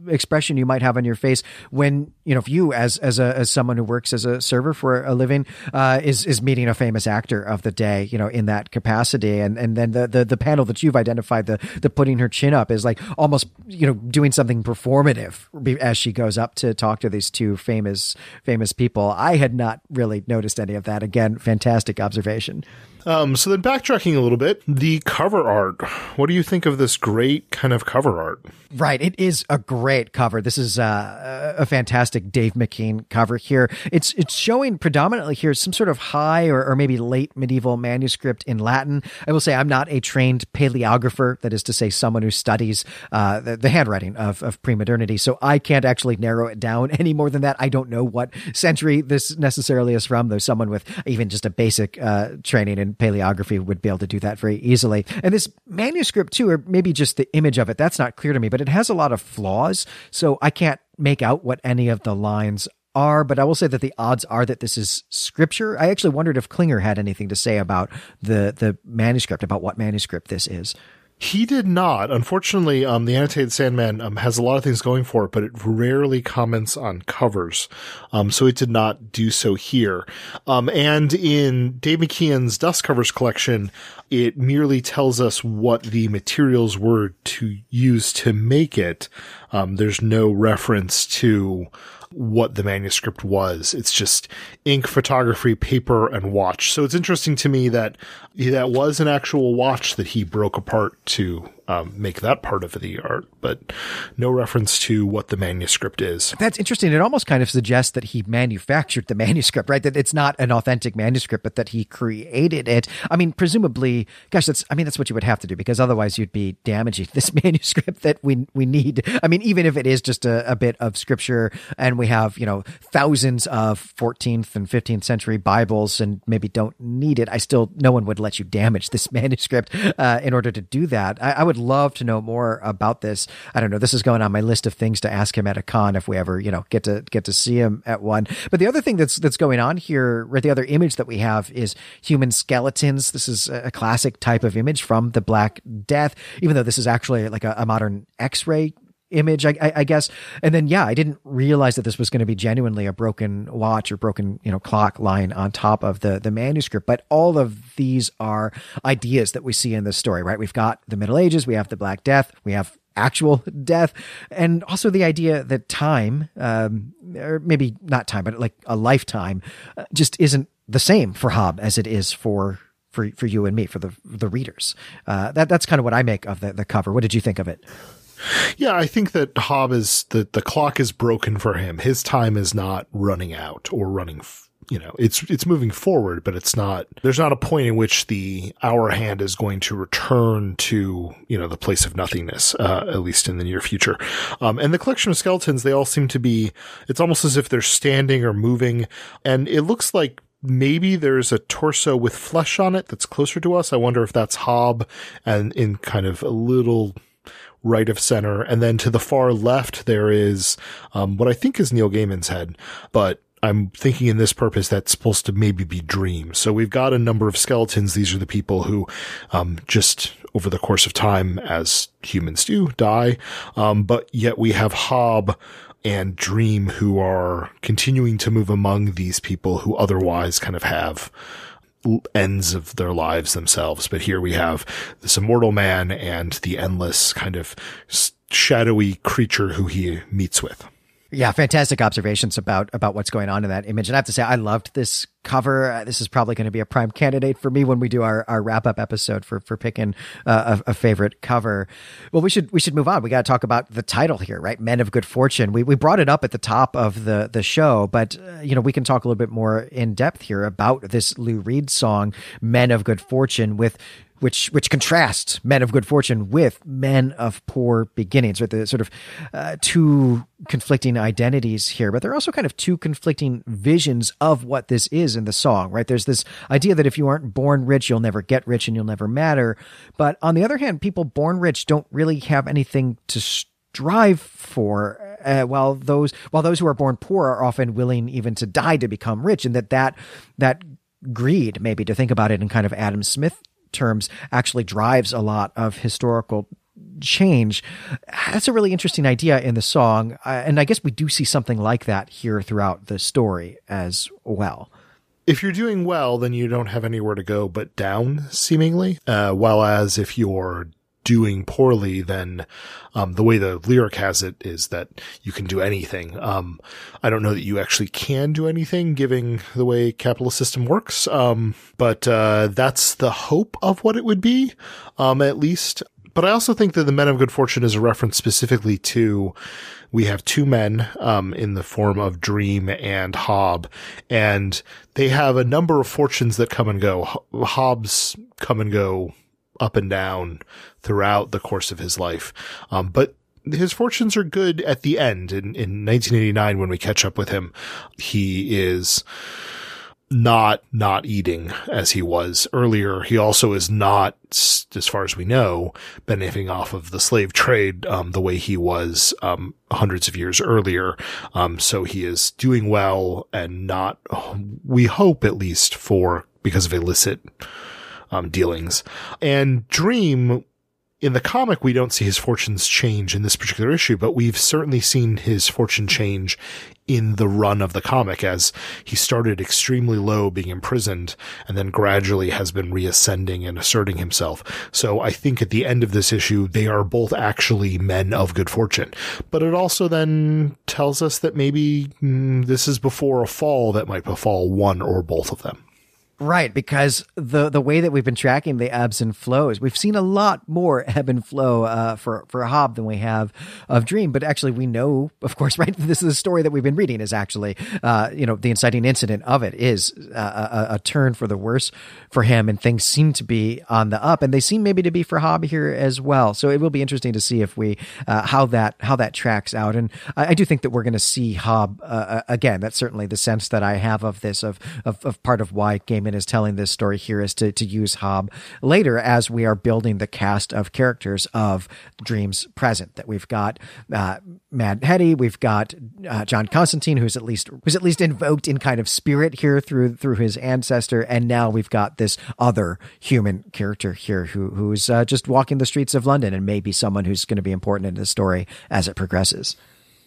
expression you might have on your face when you know if you as as a as someone who works as a server for a living uh, is is meeting a famous actor of the day you know in that capacity. And and then the the, the panel that you've identified the the putting her chin up is like almost you know doing something performative as she goes up to talk to these two famous famous people. I had not really noticed any of that. Again fantastic observation um, so then backtracking a little bit, the cover art. What do you think of this great kind of cover art? Right. It is a great cover. This is uh, a fantastic Dave McKean cover here. It's, it's showing predominantly here some sort of high or, or maybe late medieval manuscript in Latin. I will say I'm not a trained paleographer. That is to say someone who studies, uh, the, the handwriting of, of pre-modernity. So I can't actually narrow it down any more than that. I don't know what century this necessarily is from, though someone with even just a basic, uh, training in paleography would be able to do that very easily. And this manuscript too, or maybe just the image of it, that's not clear to me, but it has a lot of flaws. So I can't make out what any of the lines are, but I will say that the odds are that this is scripture. I actually wondered if Klinger had anything to say about the the manuscript, about what manuscript this is. He did not. Unfortunately, um, the annotated Sandman um, has a lot of things going for it, but it rarely comments on covers. Um, so it did not do so here. Um, and in Dave McKean's Dust Covers collection, it merely tells us what the materials were to use to make it. Um, there's no reference to what the manuscript was. It's just ink, photography, paper, and watch. So it's interesting to me that that was an actual watch that he broke apart to um, make that part of the art, but no reference to what the manuscript is. That's interesting. It almost kind of suggests that he manufactured the manuscript, right? That it's not an authentic manuscript, but that he created it. I mean, presumably, gosh, that's, I mean, that's what you would have to do because otherwise you'd be damaging this manuscript that we, we need. I mean, even if it is just a, a bit of scripture and we have, you know, thousands of 14th and 15th century Bibles and maybe don't need it, I still, no one would let you damage this manuscript uh, in order to do that. I, I would love to know more about this. I don't know. This is going on my list of things to ask him at a con if we ever, you know, get to get to see him at one. But the other thing that's that's going on here, right? The other image that we have is human skeletons. This is a classic type of image from the Black Death, even though this is actually like a, a modern X-ray image, I, I, I, guess. And then, yeah, I didn't realize that this was going to be genuinely a broken watch or broken, you know, clock lying on top of the, the manuscript. But all of these are ideas that we see in this story, right? We've got the Middle Ages, we have the Black Death, we have actual death, and also the idea that time, um, or maybe not time, but like a lifetime, uh, just isn't the same for Hob as it is for for for you and me, for the the readers. Uh, that that's kind of what I make of the the cover. What did you think of it? Yeah, I think that Hob is the the clock is broken for him. His time is not running out or running. You know, it's it's moving forward, but it's not. There's not a point in which the hour hand is going to return to you know the place of nothingness, uh, at least in the near future. Um, and the collection of skeletons, they all seem to be. It's almost as if they're standing or moving, and it looks like maybe there's a torso with flesh on it that's closer to us. I wonder if that's Hob and in kind of a little right of center. And then to the far left, there is, um, what I think is Neil Gaiman's head, but I'm thinking in this purpose that's supposed to maybe be Dream. So we've got a number of skeletons. These are the people who, um, just over the course of time, as humans do, die. Um, but yet we have Hob, and Dream who are continuing to move among these people who otherwise kind of have ends of their lives themselves. But here we have this immortal man and the endless kind of shadowy creature who he meets with. Yeah, fantastic observations about about what's going on in that image. And I have to say, I loved this cover. Uh, this is probably going to be a prime candidate for me when we do our, our wrap up episode for for picking uh, a, a, favorite cover. Well, we should we should move on. We got to talk about the title here, right? Men of Good Fortune. We we brought it up at the top of the the show, but uh, you know we can talk a little bit more in depth here about this Lou Reed song, Men of Good Fortune, with which which contrasts men of good fortune with men of poor beginnings, right? The sort of uh, two conflicting identities here, but there are also kind of two conflicting visions of what this is in the song, right? There's this idea that if you aren't born rich, you'll never get rich and you'll never matter. But on the other hand, people born rich don't really have anything to strive for. Uh, while those while those who are born poor are often willing even to die to become rich, and that that that greed, maybe to think about it in kind of Adam Smith terms actually drives a lot of historical change. That's a really interesting idea in the song. Uh, and I guess we do see something like that here throughout the story as well. If you're doing well, then you don't have anywhere to go but down, seemingly. Uh, while as if you're doing poorly, then um, the way the lyric has it is that you can do anything. Um, I don't know that you actually can do anything, given the way capitalist system works. Um, but uh, that's the hope of what it would be, um, at least. But I also think that the Men of Good Fortune is a reference specifically to we have two men um, in the form of Dream and Hob, and they have a number of fortunes that come and go. Hob's come and go up and down throughout the course of his life. Um, but his fortunes are good at the end. In, in 1989, when we catch up with him, he is not not eating as he was earlier. He also is not, as far as we know, benefiting off of the slave trade um, the way he was um, hundreds of years earlier. Um, so he is doing well and not, we hope at least, for because of illicit um, dealings. And Dream, in the comic, we don't see his fortunes change in this particular issue, but we've certainly seen his fortune change in the run of the comic as he started extremely low being imprisoned and then gradually has been reascending and asserting himself. So I think at the end of this issue, they are both actually men of good fortune. But it also then tells us that maybe mm, this is before a fall that might befall one or both of them. Right, because the the way that we've been tracking the ebbs and flows, we've seen a lot more ebb and flow uh, for for Hob than we have of Dream. But actually, we know, of course, right. This is the story that we've been reading. Is actually, uh, you know, the inciting incident of it is uh, a, a, turn for the worse for him, and things seem to be on the up, and they seem maybe to be for Hob here as well. So it will be interesting to see if we uh, how that how that tracks out, and I, I do think that we're going to see Hob uh, uh, again. That's certainly the sense that I have of this of of, of part of why Gaiman is telling this story here is to, to use Hob later as we are building the cast of characters of Dreams Present. That we've got uh, Mad Hetty, we've got uh, John Constantine, who's at least who's at least invoked in kind of spirit here through through his ancestor, and now we've got this other human character here who who's uh, just walking the streets of London and maybe someone who's going to be important in the story as it progresses.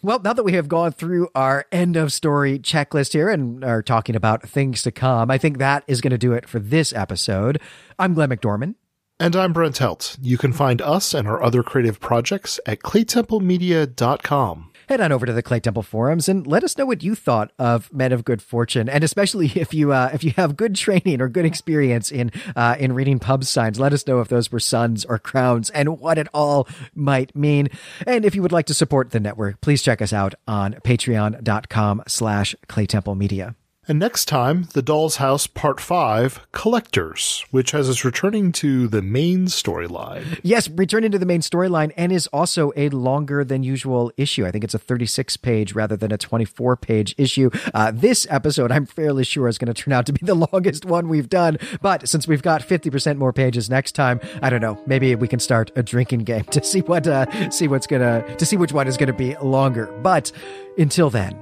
Well, now that we have gone through our end of story checklist here and are talking about things to come, I think that is going to do it for this episode. I'm Glenn McDorman. And I'm Brent Helt. You can find us and our other creative projects at claytemplemedia.com head on over to the Clay Temple forums and let us know what you thought of Men of Good Fortune, and especially if you uh, if you have good training or good experience in uh, in reading pub signs, let us know if those were suns or crowns and what it all might mean. And if you would like to support the network, please check us out on Patreon.com/slash Clay Temple Media. And next time, The Doll's House Part 5 Collectors, which has us returning to the main storyline. Yes, returning to the main storyline and is also a longer than usual issue. I think it's a 36 page rather than a 24 page issue. Uh, this episode, I'm fairly sure, is going to turn out to be the longest one we've done. But since we've got 50% more pages next time, I don't know, maybe we can start a drinking game to see what, uh, see what's gonna, to see which one is going to be longer. But until then,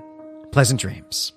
pleasant dreams.